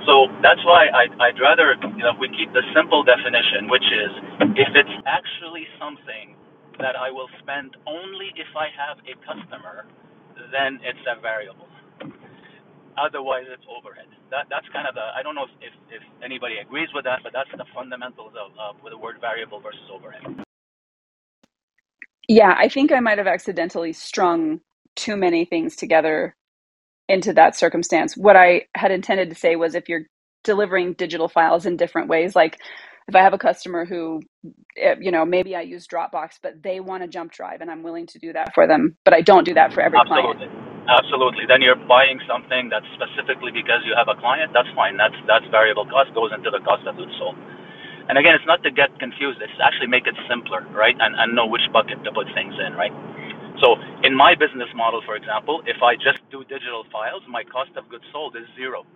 So that's why I'd, I'd rather you know we keep the simple definition, which is if it's actually something that I will spend only if I have a customer, then it's a variable. Otherwise, it's overhead. That that's kind of the I don't know if, if, if anybody agrees with that, but that's the fundamentals of, of with the word variable versus overhead. Yeah, I think I might have accidentally strung too many things together into that circumstance. What I had intended to say was if you're delivering digital files in different ways, like if I have a customer who, eh, you know, maybe I use Dropbox, but they want a jump drive and I'm willing to do that for them, but I don't do that for every Absolutely. client. Absolutely. Then you're buying something that's specifically because you have a client. That's fine. That's that's variable cost goes into the cost of goods sold. And again, it's not to get confused. It's actually make it simpler, right? And and know which bucket to put things in, right? So in my business model, for example, if I just do digital files, my cost of goods sold is zero.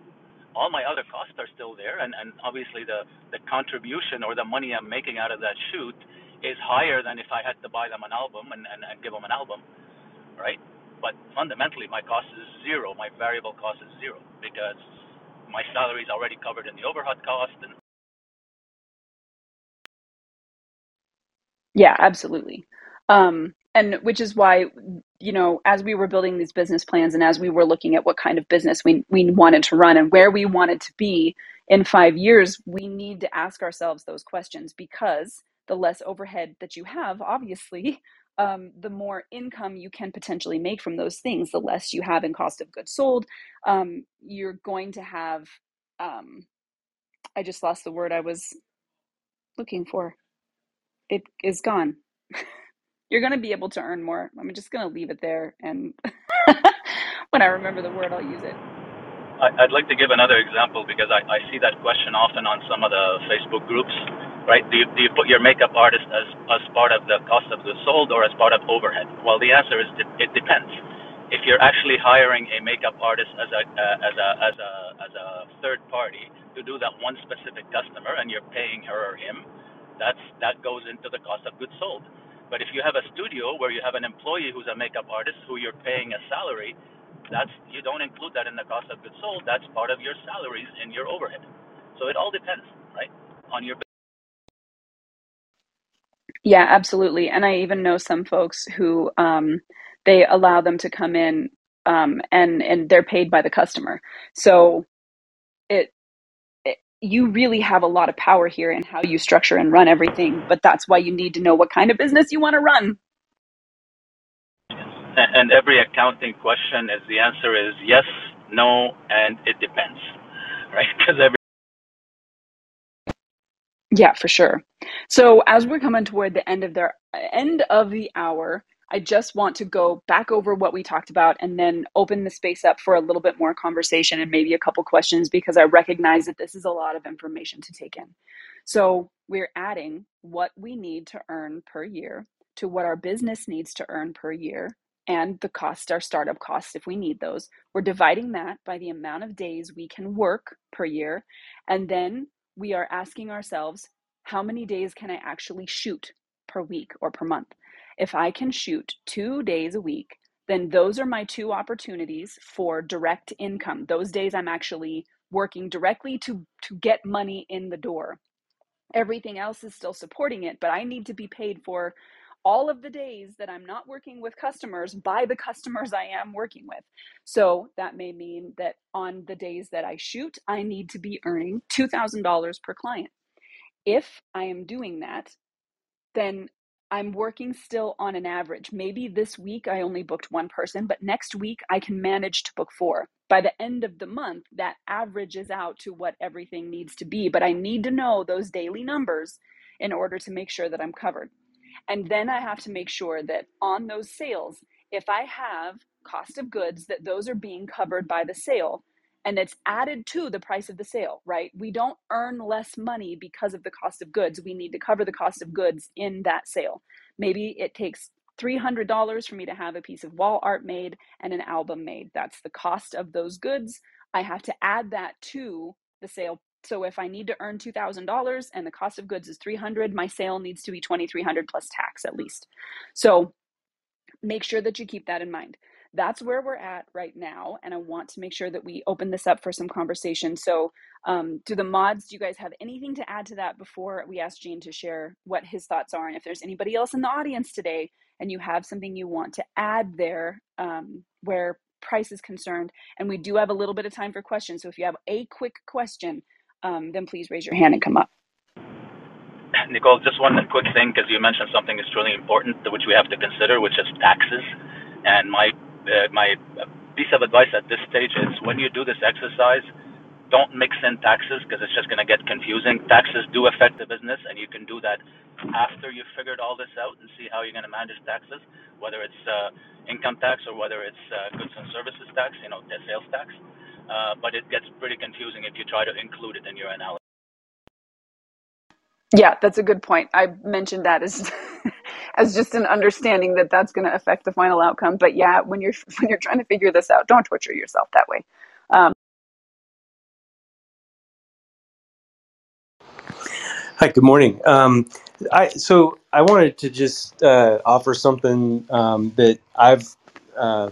All my other costs are still there, and, and obviously the, the contribution or the money I'm making out of that shoot is higher than if I had to buy them an album and, and, and give them an album, right? But fundamentally, my cost is zero. My variable cost is zero because my salary is already covered in the overhead cost. And Yeah, absolutely. Um, and which is why, you know, as we were building these business plans and as we were looking at what kind of business we, we wanted to run and where we wanted to be in five years, we need to ask ourselves those questions because the less overhead that you have, obviously, um, the more income you can potentially make from those things, the less you have in cost of goods sold. Um, you're going to have, um, I just lost the word I was looking for. It is gone you're going to be able to earn more. I'm just going to leave it there. And when I remember the word, I'll use it. I'd like to give another example because I, I see that question often on some of the Facebook groups, right? Do you, do you put your makeup artist as, as part of the cost of goods sold or as part of overhead? Well, the answer is it depends. If you're actually hiring a makeup artist as a uh, as a as a as a third party to do that one specific customer and you're paying her or him, that's that goes into the cost of goods sold. But if you have a studio where you have an employee who's a makeup artist who you're paying a salary, that's you don't include that in the cost of goods sold. That's part of your salaries and your overhead. So it all depends, right, on your. Yeah, absolutely. And I even know some folks who um, they allow them to come in um, and and they're paid by the customer. So it, you really have a lot of power here in how you structure and run everything. But that's why you need to know what kind of business you want to run. And every accounting question is the answer is yes, no, and it depends, right? Because every Yeah, for sure. So as we're coming toward the end of their end of the hour, I just want to go back over what we talked about and then open the space up for a little bit more conversation and maybe a couple questions because I recognize that this is a lot of information to take in. So we're adding what we need to earn per year to what our business needs to earn per year and the cost, our startup costs if we need those. We're dividing that by the amount of days we can work per year. And then we are asking ourselves, how many days can I actually shoot per week or per month? If I can shoot two days a week, then those are my two opportunities for direct income. Those days I'm actually working directly to, to get money in the door. Everything else is still supporting it, but I need to be paid for all of the days that I'm not working with customers by the customers I am working with. So that may mean that on the days that I shoot, I need to be earning $2,000 per client. If I am doing that, then I'm working still on an average. Maybe this week I only booked one person, but next week I can manage to book four. By the end of the month, that averages out to what everything needs to be. But I need to know those daily numbers in order to make sure that I'm covered. And then I have to make sure that on those sales, if I have cost of goods, that those are being covered by the sale and it's added to the price of the sale, right? We don't earn less money because of the cost of goods. We need to cover the cost of goods in that sale. Maybe it takes $300 for me to have a piece of wall art made and an album made. That's the cost of those goods. I have to add that to the sale so if I need to earn $2,000 and the cost of goods is 300, my sale needs to be 2300 plus tax at least. So make sure that you keep that in mind. That's where we're at right now. And I want to make sure that we open this up for some conversation. So, um, do the mods, do you guys have anything to add to that before we ask Gene to share what his thoughts are? And if there's anybody else in the audience today and you have something you want to add there um, where price is concerned, and we do have a little bit of time for questions. So, if you have a quick question, um, then please raise your hand and come up. Nicole, just one quick thing because you mentioned something really important, which we have to consider, which is taxes. And my uh, my piece of advice at this stage is when you do this exercise, don't mix in taxes because it's just going to get confusing. Taxes do affect the business, and you can do that after you've figured all this out and see how you're going to manage taxes, whether it's uh, income tax or whether it's uh, goods and services tax, you know, the sales tax. Uh, but it gets pretty confusing if you try to include it in your analysis. Yeah, that's a good point. I mentioned that as as just an understanding that that's going to affect the final outcome. But yeah, when you're when you're trying to figure this out, don't torture yourself that way. Um, Hi, good morning. Um, I so I wanted to just uh, offer something um, that I've uh,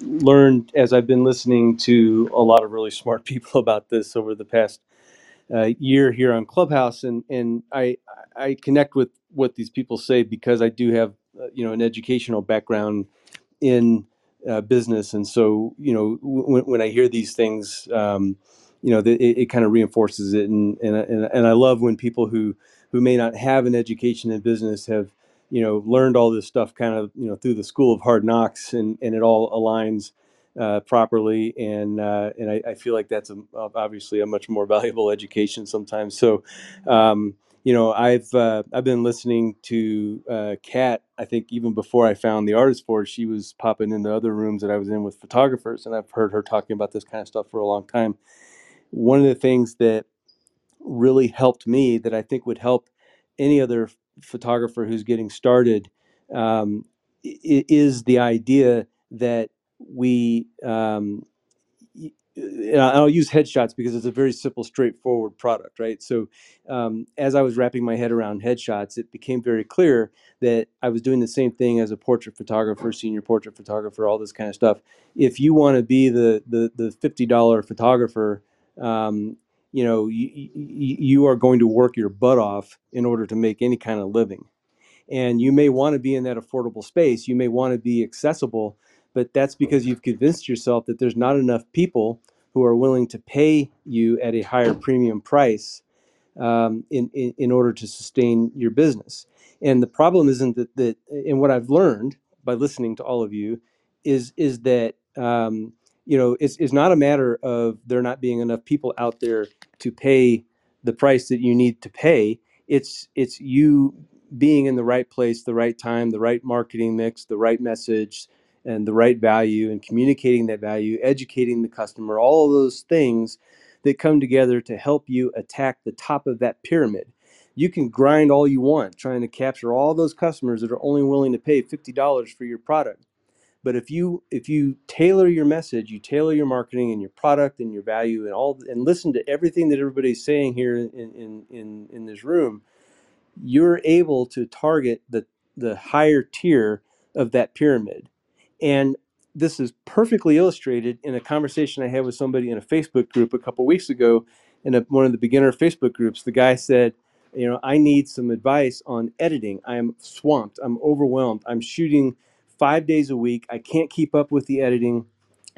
learned as I've been listening to a lot of really smart people about this over the past uh, year here on Clubhouse, and and I I connect with what these people say because I do have uh, you know an educational background in uh, business, and so you know when, when I hear these things, um, you know it, it kind of reinforces it, and, and and and I love when people who who may not have an education in business have you know learned all this stuff kind of you know through the school of hard knocks, and and it all aligns uh, properly, and uh, and I, I feel like that's a, obviously a much more valuable education sometimes. So. Um, you know, I've uh, I've been listening to uh, Cat. I think even before I found the artist forge, she was popping into other rooms that I was in with photographers, and I've heard her talking about this kind of stuff for a long time. One of the things that really helped me that I think would help any other photographer who's getting started um, is the idea that we um, and I'll use headshots because it's a very simple, straightforward product, right? So, um, as I was wrapping my head around headshots, it became very clear that I was doing the same thing as a portrait photographer, senior portrait photographer, all this kind of stuff. If you want to be the the the fifty dollar photographer, um, you know, you, you are going to work your butt off in order to make any kind of living and you may want to be in that affordable space you may want to be accessible but that's because you've convinced yourself that there's not enough people who are willing to pay you at a higher premium price um, in, in in order to sustain your business. And the problem isn't that that and what i've learned by listening to all of you is is that um, you know it's, it's not a matter of there not being enough people out there to pay the price that you need to pay. It's it's you being in the right place, the right time, the right marketing mix, the right message, and the right value, and communicating that value, educating the customer, all of those things that come together to help you attack the top of that pyramid. You can grind all you want trying to capture all those customers that are only willing to pay $50 for your product. But if you if you tailor your message, you tailor your marketing and your product and your value and all and listen to everything that everybody's saying here in in in, in this room, you're able to target the the higher tier of that pyramid and this is perfectly illustrated in a conversation i had with somebody in a facebook group a couple weeks ago in a, one of the beginner facebook groups. The guy said you know i need some advice on editing. I'm swamped. I'm overwhelmed. I'm shooting five days a week. I can't keep up with the editing.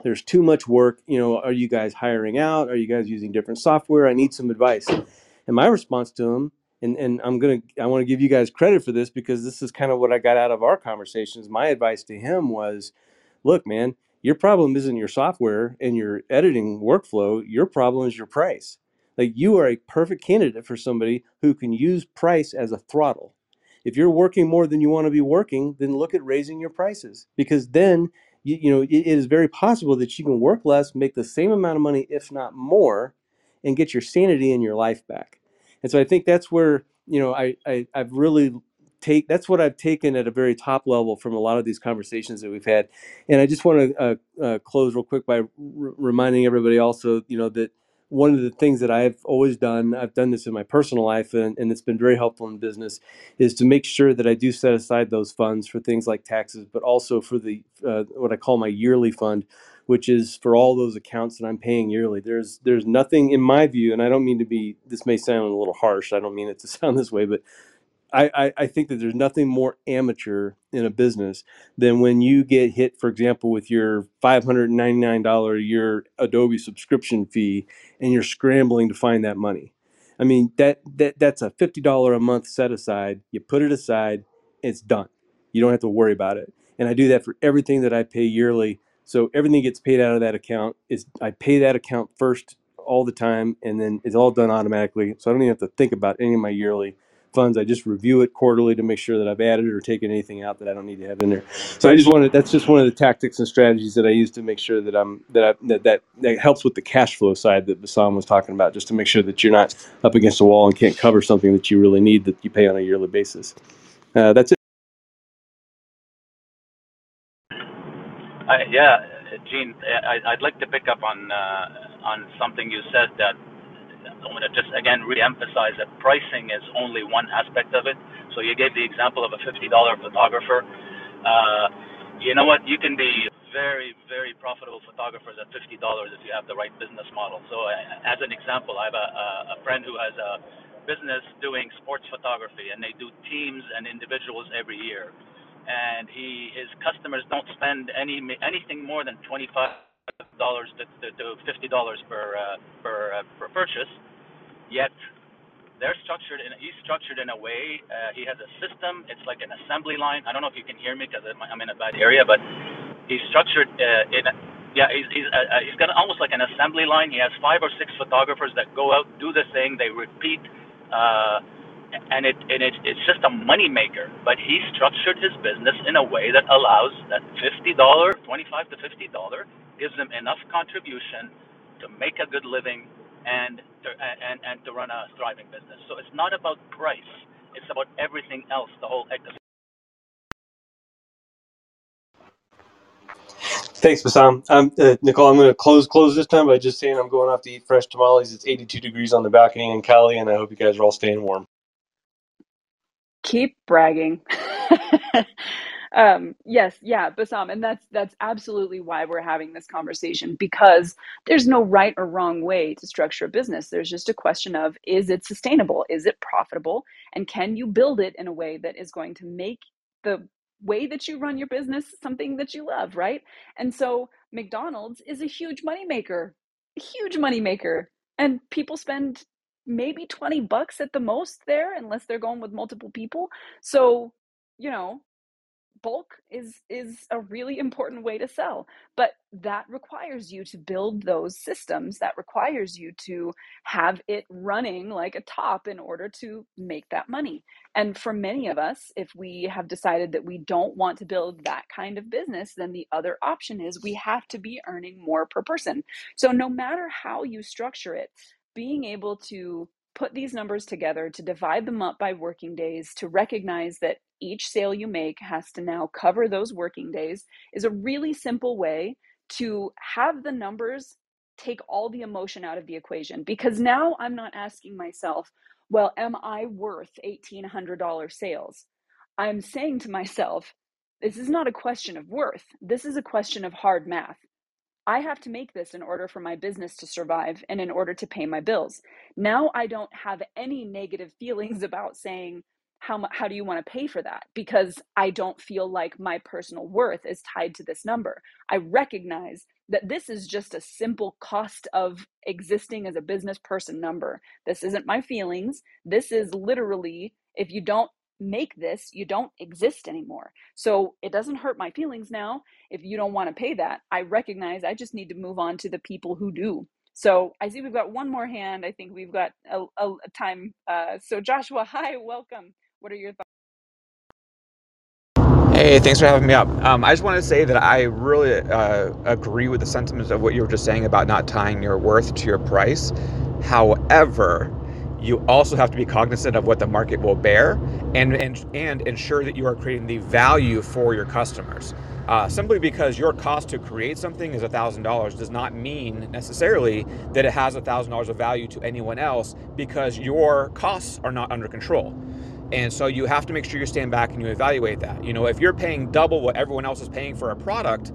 There's too much work. You know are you guys hiring out? Are you guys using different software? I need some advice. And my response to him and and I'm gonna I want to give you guys credit for this because this is kind of what I got out of our conversations. My advice to him was, look, man, your problem isn't your software and your editing workflow. Your problem is your price. Like you are a perfect candidate for somebody who can use price as a throttle. If you're working more than you want to be working, then look at raising your prices because then you, you know it it is very possible that you can work less, make the same amount of money, if not more, and get your sanity and your life back and so I think that's where you know I, I I've really take that's what I've taken at a very top level from a lot of these conversations that we've had. And I just want to uh, uh, close real quick by r- reminding everybody also you know that one of the things that I've always done, I've done this in my personal life, and, and it's been very helpful in business, is to make sure that I do set aside those funds for things like taxes, but also for the uh, what I call my yearly fund, which is for all those accounts that I'm paying yearly. There's there's nothing in my view, and I don't mean to be. This may sound a little harsh. I don't mean it to sound this way, but I, I, I think that there's nothing more amateur in a business than when you get hit, for example, with your $599 a year Adobe subscription fee and you're scrambling to find that money. I mean, that, that that's a $50 a month set aside. You put it aside, it's done. You don't have to worry about it. And I do that for everything that I pay yearly. So everything gets paid out of that account is I pay that account first all the time and then it's all done automatically. So I don't even have to think about any of my yearly funds. I just review it quarterly to make sure that I've added or taken anything out that I don't need to have in there. So I just wanted that's just one of the tactics and strategies that I use to make sure that I'm that I, that, that that helps with the cash flow side that Bassam was talking about, just to make sure that you're not up against a wall and can't cover something that you really need that you pay on a yearly basis. Uh, that's it. I, yeah, Gene, I, I'd like to pick up on uh, on something you said that I want to just again re-emphasize that pricing is only one aspect of it. So you gave the example of a $50 photographer. Uh, you know what? You can be very, very profitable photographers at $50 if you have the right business model. So uh, as an example, I have a, a friend who has a business doing sports photography, and they do teams and individuals every year. And he, his customers don't spend any anything more than 25 dollars to, to, fifty dollars per uh, per uh, per purchase. Yet they're structured in he's structured in a way. Uh, he has a system. It's like an assembly line. I don't know if you can hear me because I'm in a bad area, but he's structured uh, in. Yeah, he's he's, uh, uh, he's got almost like an assembly line. He has five or six photographers that go out, do the thing, they repeat, uh, and it and it, it's just a money maker. But he structured his business in a way that allows that fifty dollar, twenty five to fifty dollar, gives him enough contribution to make a good living and to, and and to run a thriving business. So it's not about price; it's about everything else, the whole ecosystem. Thanks, Bassam. Um, uh, Nicole, I'm going to close close this time by just saying I'm going off to eat fresh tamales. It's 82 degrees on the balcony in Cali, and I hope you guys are all staying warm. Keep bragging. um yes yeah Bassam and that's that's absolutely why we're having this conversation because there's no right or wrong way to structure a business. There's just a question of is it sustainable? Is it profitable? And can you build it in a way that is going to make the way that you run your business something that you love right? And so mcdonald's is a huge moneymaker a huge moneymaker and people spend maybe 20 bucks at the most there unless they're going with multiple people. So you know bulk is is a really important way to sell but that requires you to build those systems that requires you to have it running like a top in order to make that money. And for many of us if we have decided that we don't want to build that kind of business then the other option is we have to be earning more per person. So no matter how you structure it being able to put these numbers together, to divide them up by working days, to recognize that each sale you make has to now cover those working days is a really simple way to have the numbers take all the emotion out of the equation. Because now I'm not asking myself, well, am I worth $1,800 sales? I'm saying to myself, this is not a question of worth. This is a question of hard math. I have to make this in order for my business to survive and in order to pay my bills. Now I don't have any negative feelings about saying, how, how do you want to pay for that? Because I don't feel like my personal worth is tied to this number. I recognize that this is just a simple cost of existing as a business person number. This isn't my feelings. This is literally, if you don't make this, you don't exist anymore. So it doesn't hurt my feelings now if you don't want to pay that. I recognize I just need to move on to the people who do. So I see we've got one more hand. I think we've got a, a, time. Uh, so Joshua, hi, welcome. What are your thoughts? Hey, thanks for having me up. Um, I just want to say that I really uh, agree with the sentiments of what you were just saying about not tying your worth to your price. However, you also have to be cognizant of what the market will bear and, and, and ensure that you are creating the value for your customers. Uh, simply because your cost to create something is $1,000 does not mean necessarily that it has $1,000 of value to anyone else because your costs are not under control. And so you have to make sure you stand back and you evaluate that. You know, if you're paying double what everyone else is paying for a product,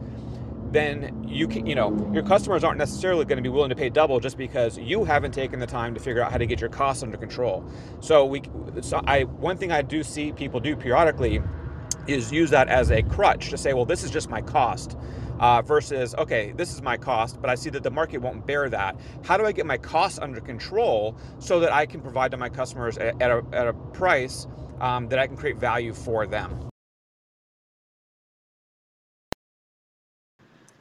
then you can, you know, your customers aren't necessarily going to be willing to pay double just because you haven't taken the time to figure out how to get your costs under control. So we, so I, one thing I do see people do periodically is use that as a crutch to say, well, this is just my cost. Uh, versus, okay, this is my cost, but I see that the market won't bear that. How do I get my costs under control so that I can provide to my customers at, at, a, at a price um, that I can create value for them?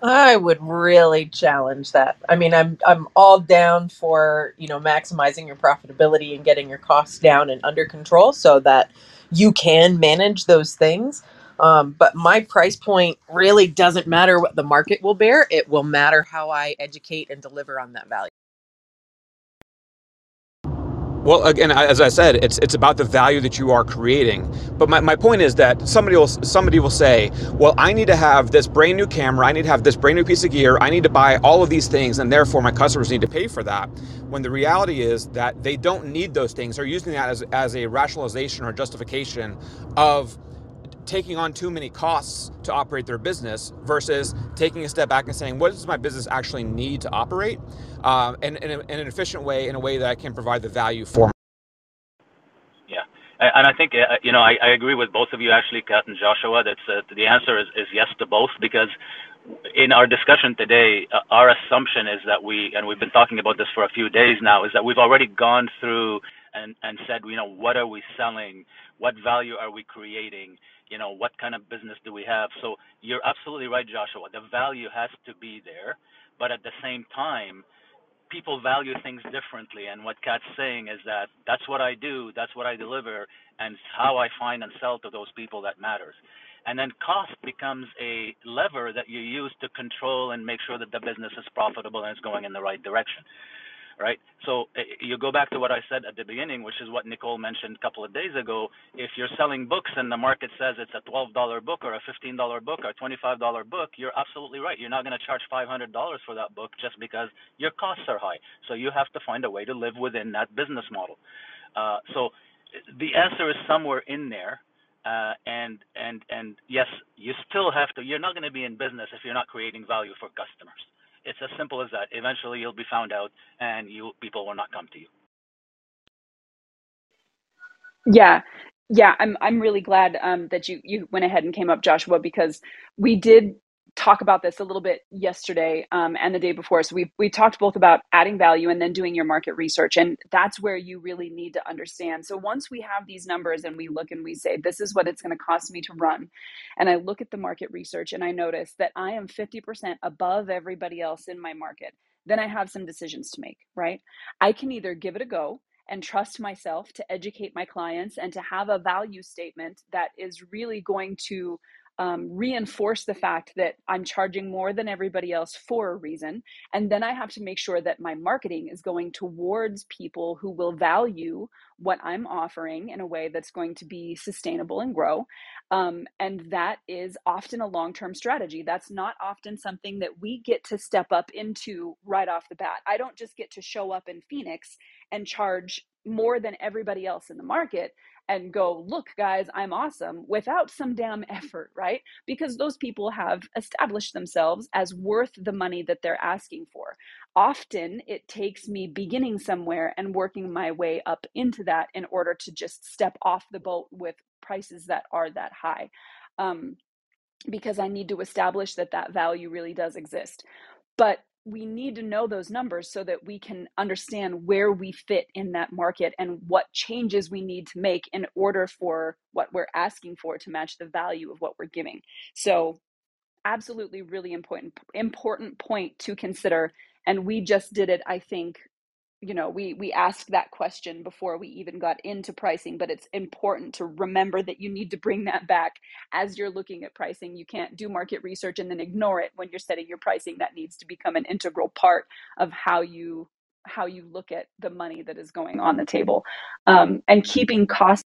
I would really challenge that. I mean, I'm I'm all down for, you know, maximizing your profitability and getting your costs down and under control so that you can manage those things. Um, but my price point really doesn't matter what the market will bear. It will matter how I educate and deliver on that value. Well, again, as I said, it's it's about the value that you are creating. But my, my point is that somebody will somebody will say, "Well, I need to have this brand new camera. I need to have this brand new piece of gear. I need to buy all of these things, and therefore my customers need to pay for that." When the reality is that they don't need those things. They're using that as as a rationalization or justification of taking on too many costs to operate their business versus taking a step back and saying, what does my business actually need to operate uh, in, in, a, in, an efficient way, in a way that I can provide the value for. Yeah. And I think, uh, you know, I, I agree with both of you, actually, Cat and Joshua. That's uh, the answer is, is yes to both because in our discussion today, uh, our assumption is that we, and we've been talking about this for a few days now, is that we've already gone through and, and said, you know, what are we selling? What value are we creating? You know, what kind of business do we have? So you're absolutely right, Joshua. The value has to be there, but at the same time, people value things differently. And what Cat's saying is that that's what I do, that's what I deliver, and how I find and sell to those people that matters. And then cost becomes a lever that you use to control and make sure that the business is profitable and it's going in the right direction right? So eh, you go back to what I said at the beginning, which is what Nicole mentioned a couple of days ago. If you're selling books and the market says it's a $12 book or a $15 book or a $25 book, you're absolutely right. You're not going to charge $500 for that book just because your costs are high. So you have to find a way to live within that business model. Uh, so the answer is somewhere in there. Uh, and and and yes, you still have to. You're not going to be in business if you're not creating value for customers. It's as simple as that. Eventually, you'll be found out, and you people will not come to you. Yeah. Yeah, I'm I'm really glad um, that you you went ahead and came up, Joshua, because we did talk about this a little bit yesterday um, and the day before. So we we talked both about adding value and then doing your market research, and that's where you really need to understand. So once we have these numbers and we look and we say this is what it's going to cost me to run, and I look at the market research and I notice that I am fifty percent above everybody else in my market, then I have some decisions to make. Right? I can either give it a go and trust myself to educate my clients and to have a value statement that is really going to um, reinforce the fact that I'm charging more than everybody else for a reason. And then I have to make sure that my marketing is going towards people who will value what I'm offering in a way that's going to be sustainable and grow. Um, and that is often a long term strategy. That's not often something that we get to step up into right off the bat. I don't just get to show up in Phoenix and charge more than everybody else in the market and go, look, guys, I'm awesome without some damn effort, right? Because those people have established themselves as worth the money that they're asking for. Often it takes me beginning somewhere and working my way up into that in order to just step off the boat with prices that are that high. Um, because I need to establish that that value really does exist. But we need to know those numbers so that we can understand where we fit in that market and what changes we need to make in order for what we're asking for to match the value of what we're giving. So, absolutely really important important point to consider and we just did it I think you know we we asked that question before we even got into pricing but it's important to remember that you need to bring that back. As you're looking at pricing you can't do market research and then ignore it when you're setting your pricing. That needs to become an integral part of how you how you look at the money that is going on the table. Um, and keeping costs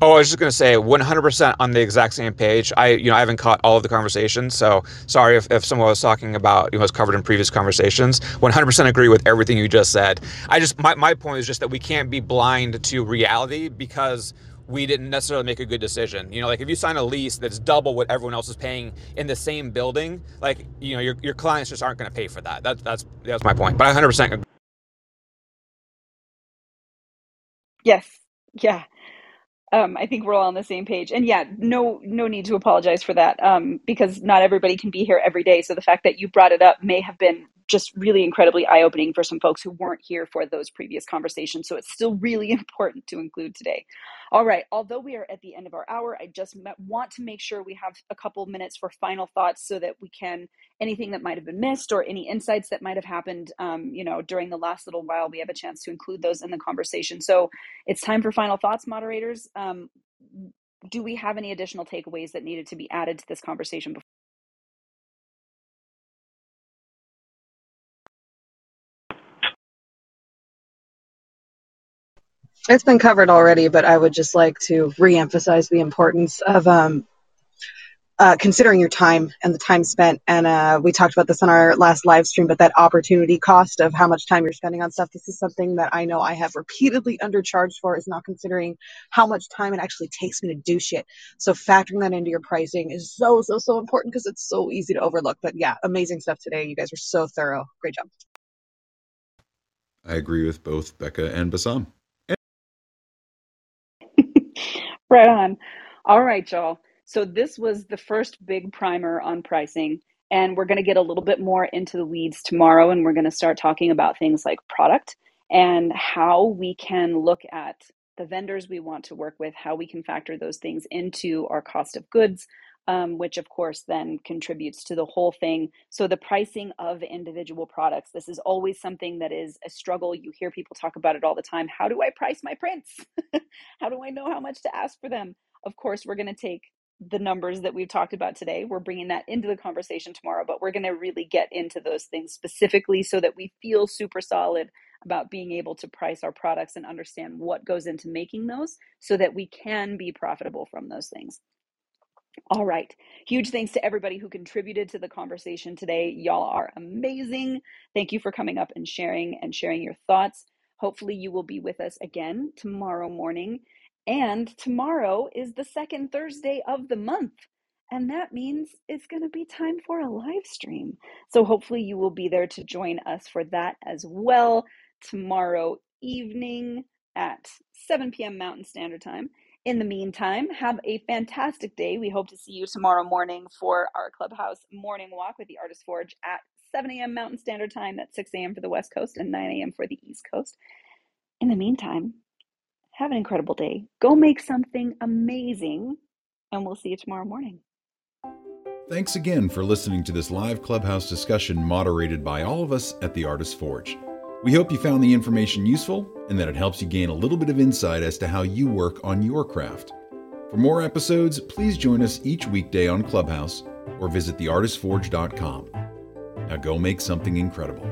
Oh, I was just going to say 100% on the exact same page. I, you know, I haven't caught all of the conversations, so sorry if, if someone was talking about, you know, was covered in previous conversations. 100% agree with everything you just said. I just, my, my point is just that we can't be blind to reality because we didn't necessarily make a good decision. You know, like if you sign a lease that's double what everyone else is paying in the same building, like, you know, your, your clients just aren't going to pay for that. that. That's, that's my point. But I 100% Yes. Yeah. Um, I think we're all on the same page. And yeah, no no need to apologize for that um, because not everybody can be here every day. So the fact that you brought it up may have been just really incredibly eye opening for some folks who weren't here for those previous conversations. So it's still really important to include today. All right, although we are at the end of our hour, I just want to make sure we have a couple minutes for final thoughts so that we can anything that might have been missed or any insights that might have happened um, you know during the last little while we have a chance to include those in the conversation so it's time for final thoughts moderators um, do we have any additional takeaways that needed to be added to this conversation before It's been covered already, but I would just like to reemphasize the importance of um, uh, considering your time and the time spent. And uh, we talked about this on our last live stream, but that opportunity cost of how much time you're spending on stuff. This is something that I know I have repeatedly undercharged for, is not considering how much time it actually takes me to do shit. So factoring that into your pricing is so, so, so important because it's so easy to overlook. But yeah, amazing stuff today. You guys were so thorough. Great job. I agree with both Bekka and Bassam. Right on. All right, y'all. So this was the first big primer on pricing. And we're going to get a little bit more into the weeds tomorrow. And we're going to start talking about things like product and how we can look at the vendors we want to work with, how we can factor those things into our cost of goods, um, which of course then contributes to the whole thing. So, the pricing of individual products, this is always something that is a struggle. You hear people talk about it all the time. How do I price my prints? how do I know how much to ask for them? Of course, we're going to take the numbers that we've talked about today. We're bringing that into the conversation tomorrow, but we're going to really get into those things specifically so that we feel super solid about being able to price our products and understand what goes into making those so that we can be profitable from those things. All right. Huge thanks to everybody who contributed to the conversation today. Y'all are amazing. Thank you for coming up and sharing and sharing your thoughts. Hopefully, you will be with us again tomorrow morning. And tomorrow is the second Thursday of the month. And that means it's going to be time for a live stream. So hopefully, you will be there to join us for that as well tomorrow evening at 7 p.m. Mountain Standard Time. In the meantime, have a fantastic day. We hope to see you tomorrow morning for our clubhouse morning walk with the Artist Forge at 7 a.m. Mountain Standard Time. That's 6 a.m. for the West Coast and 9 a.m. for the East Coast. In the meantime, have an incredible day. Go make something amazing, and we'll see you tomorrow morning. Thanks again for listening to this live clubhouse discussion moderated by all of us at the Artist Forge. We hope you found the information useful and that it helps you gain a little bit of insight as to how you work on your craft. For more episodes, please join us each weekday on Clubhouse or visit theartistforge.com. Now go make something incredible.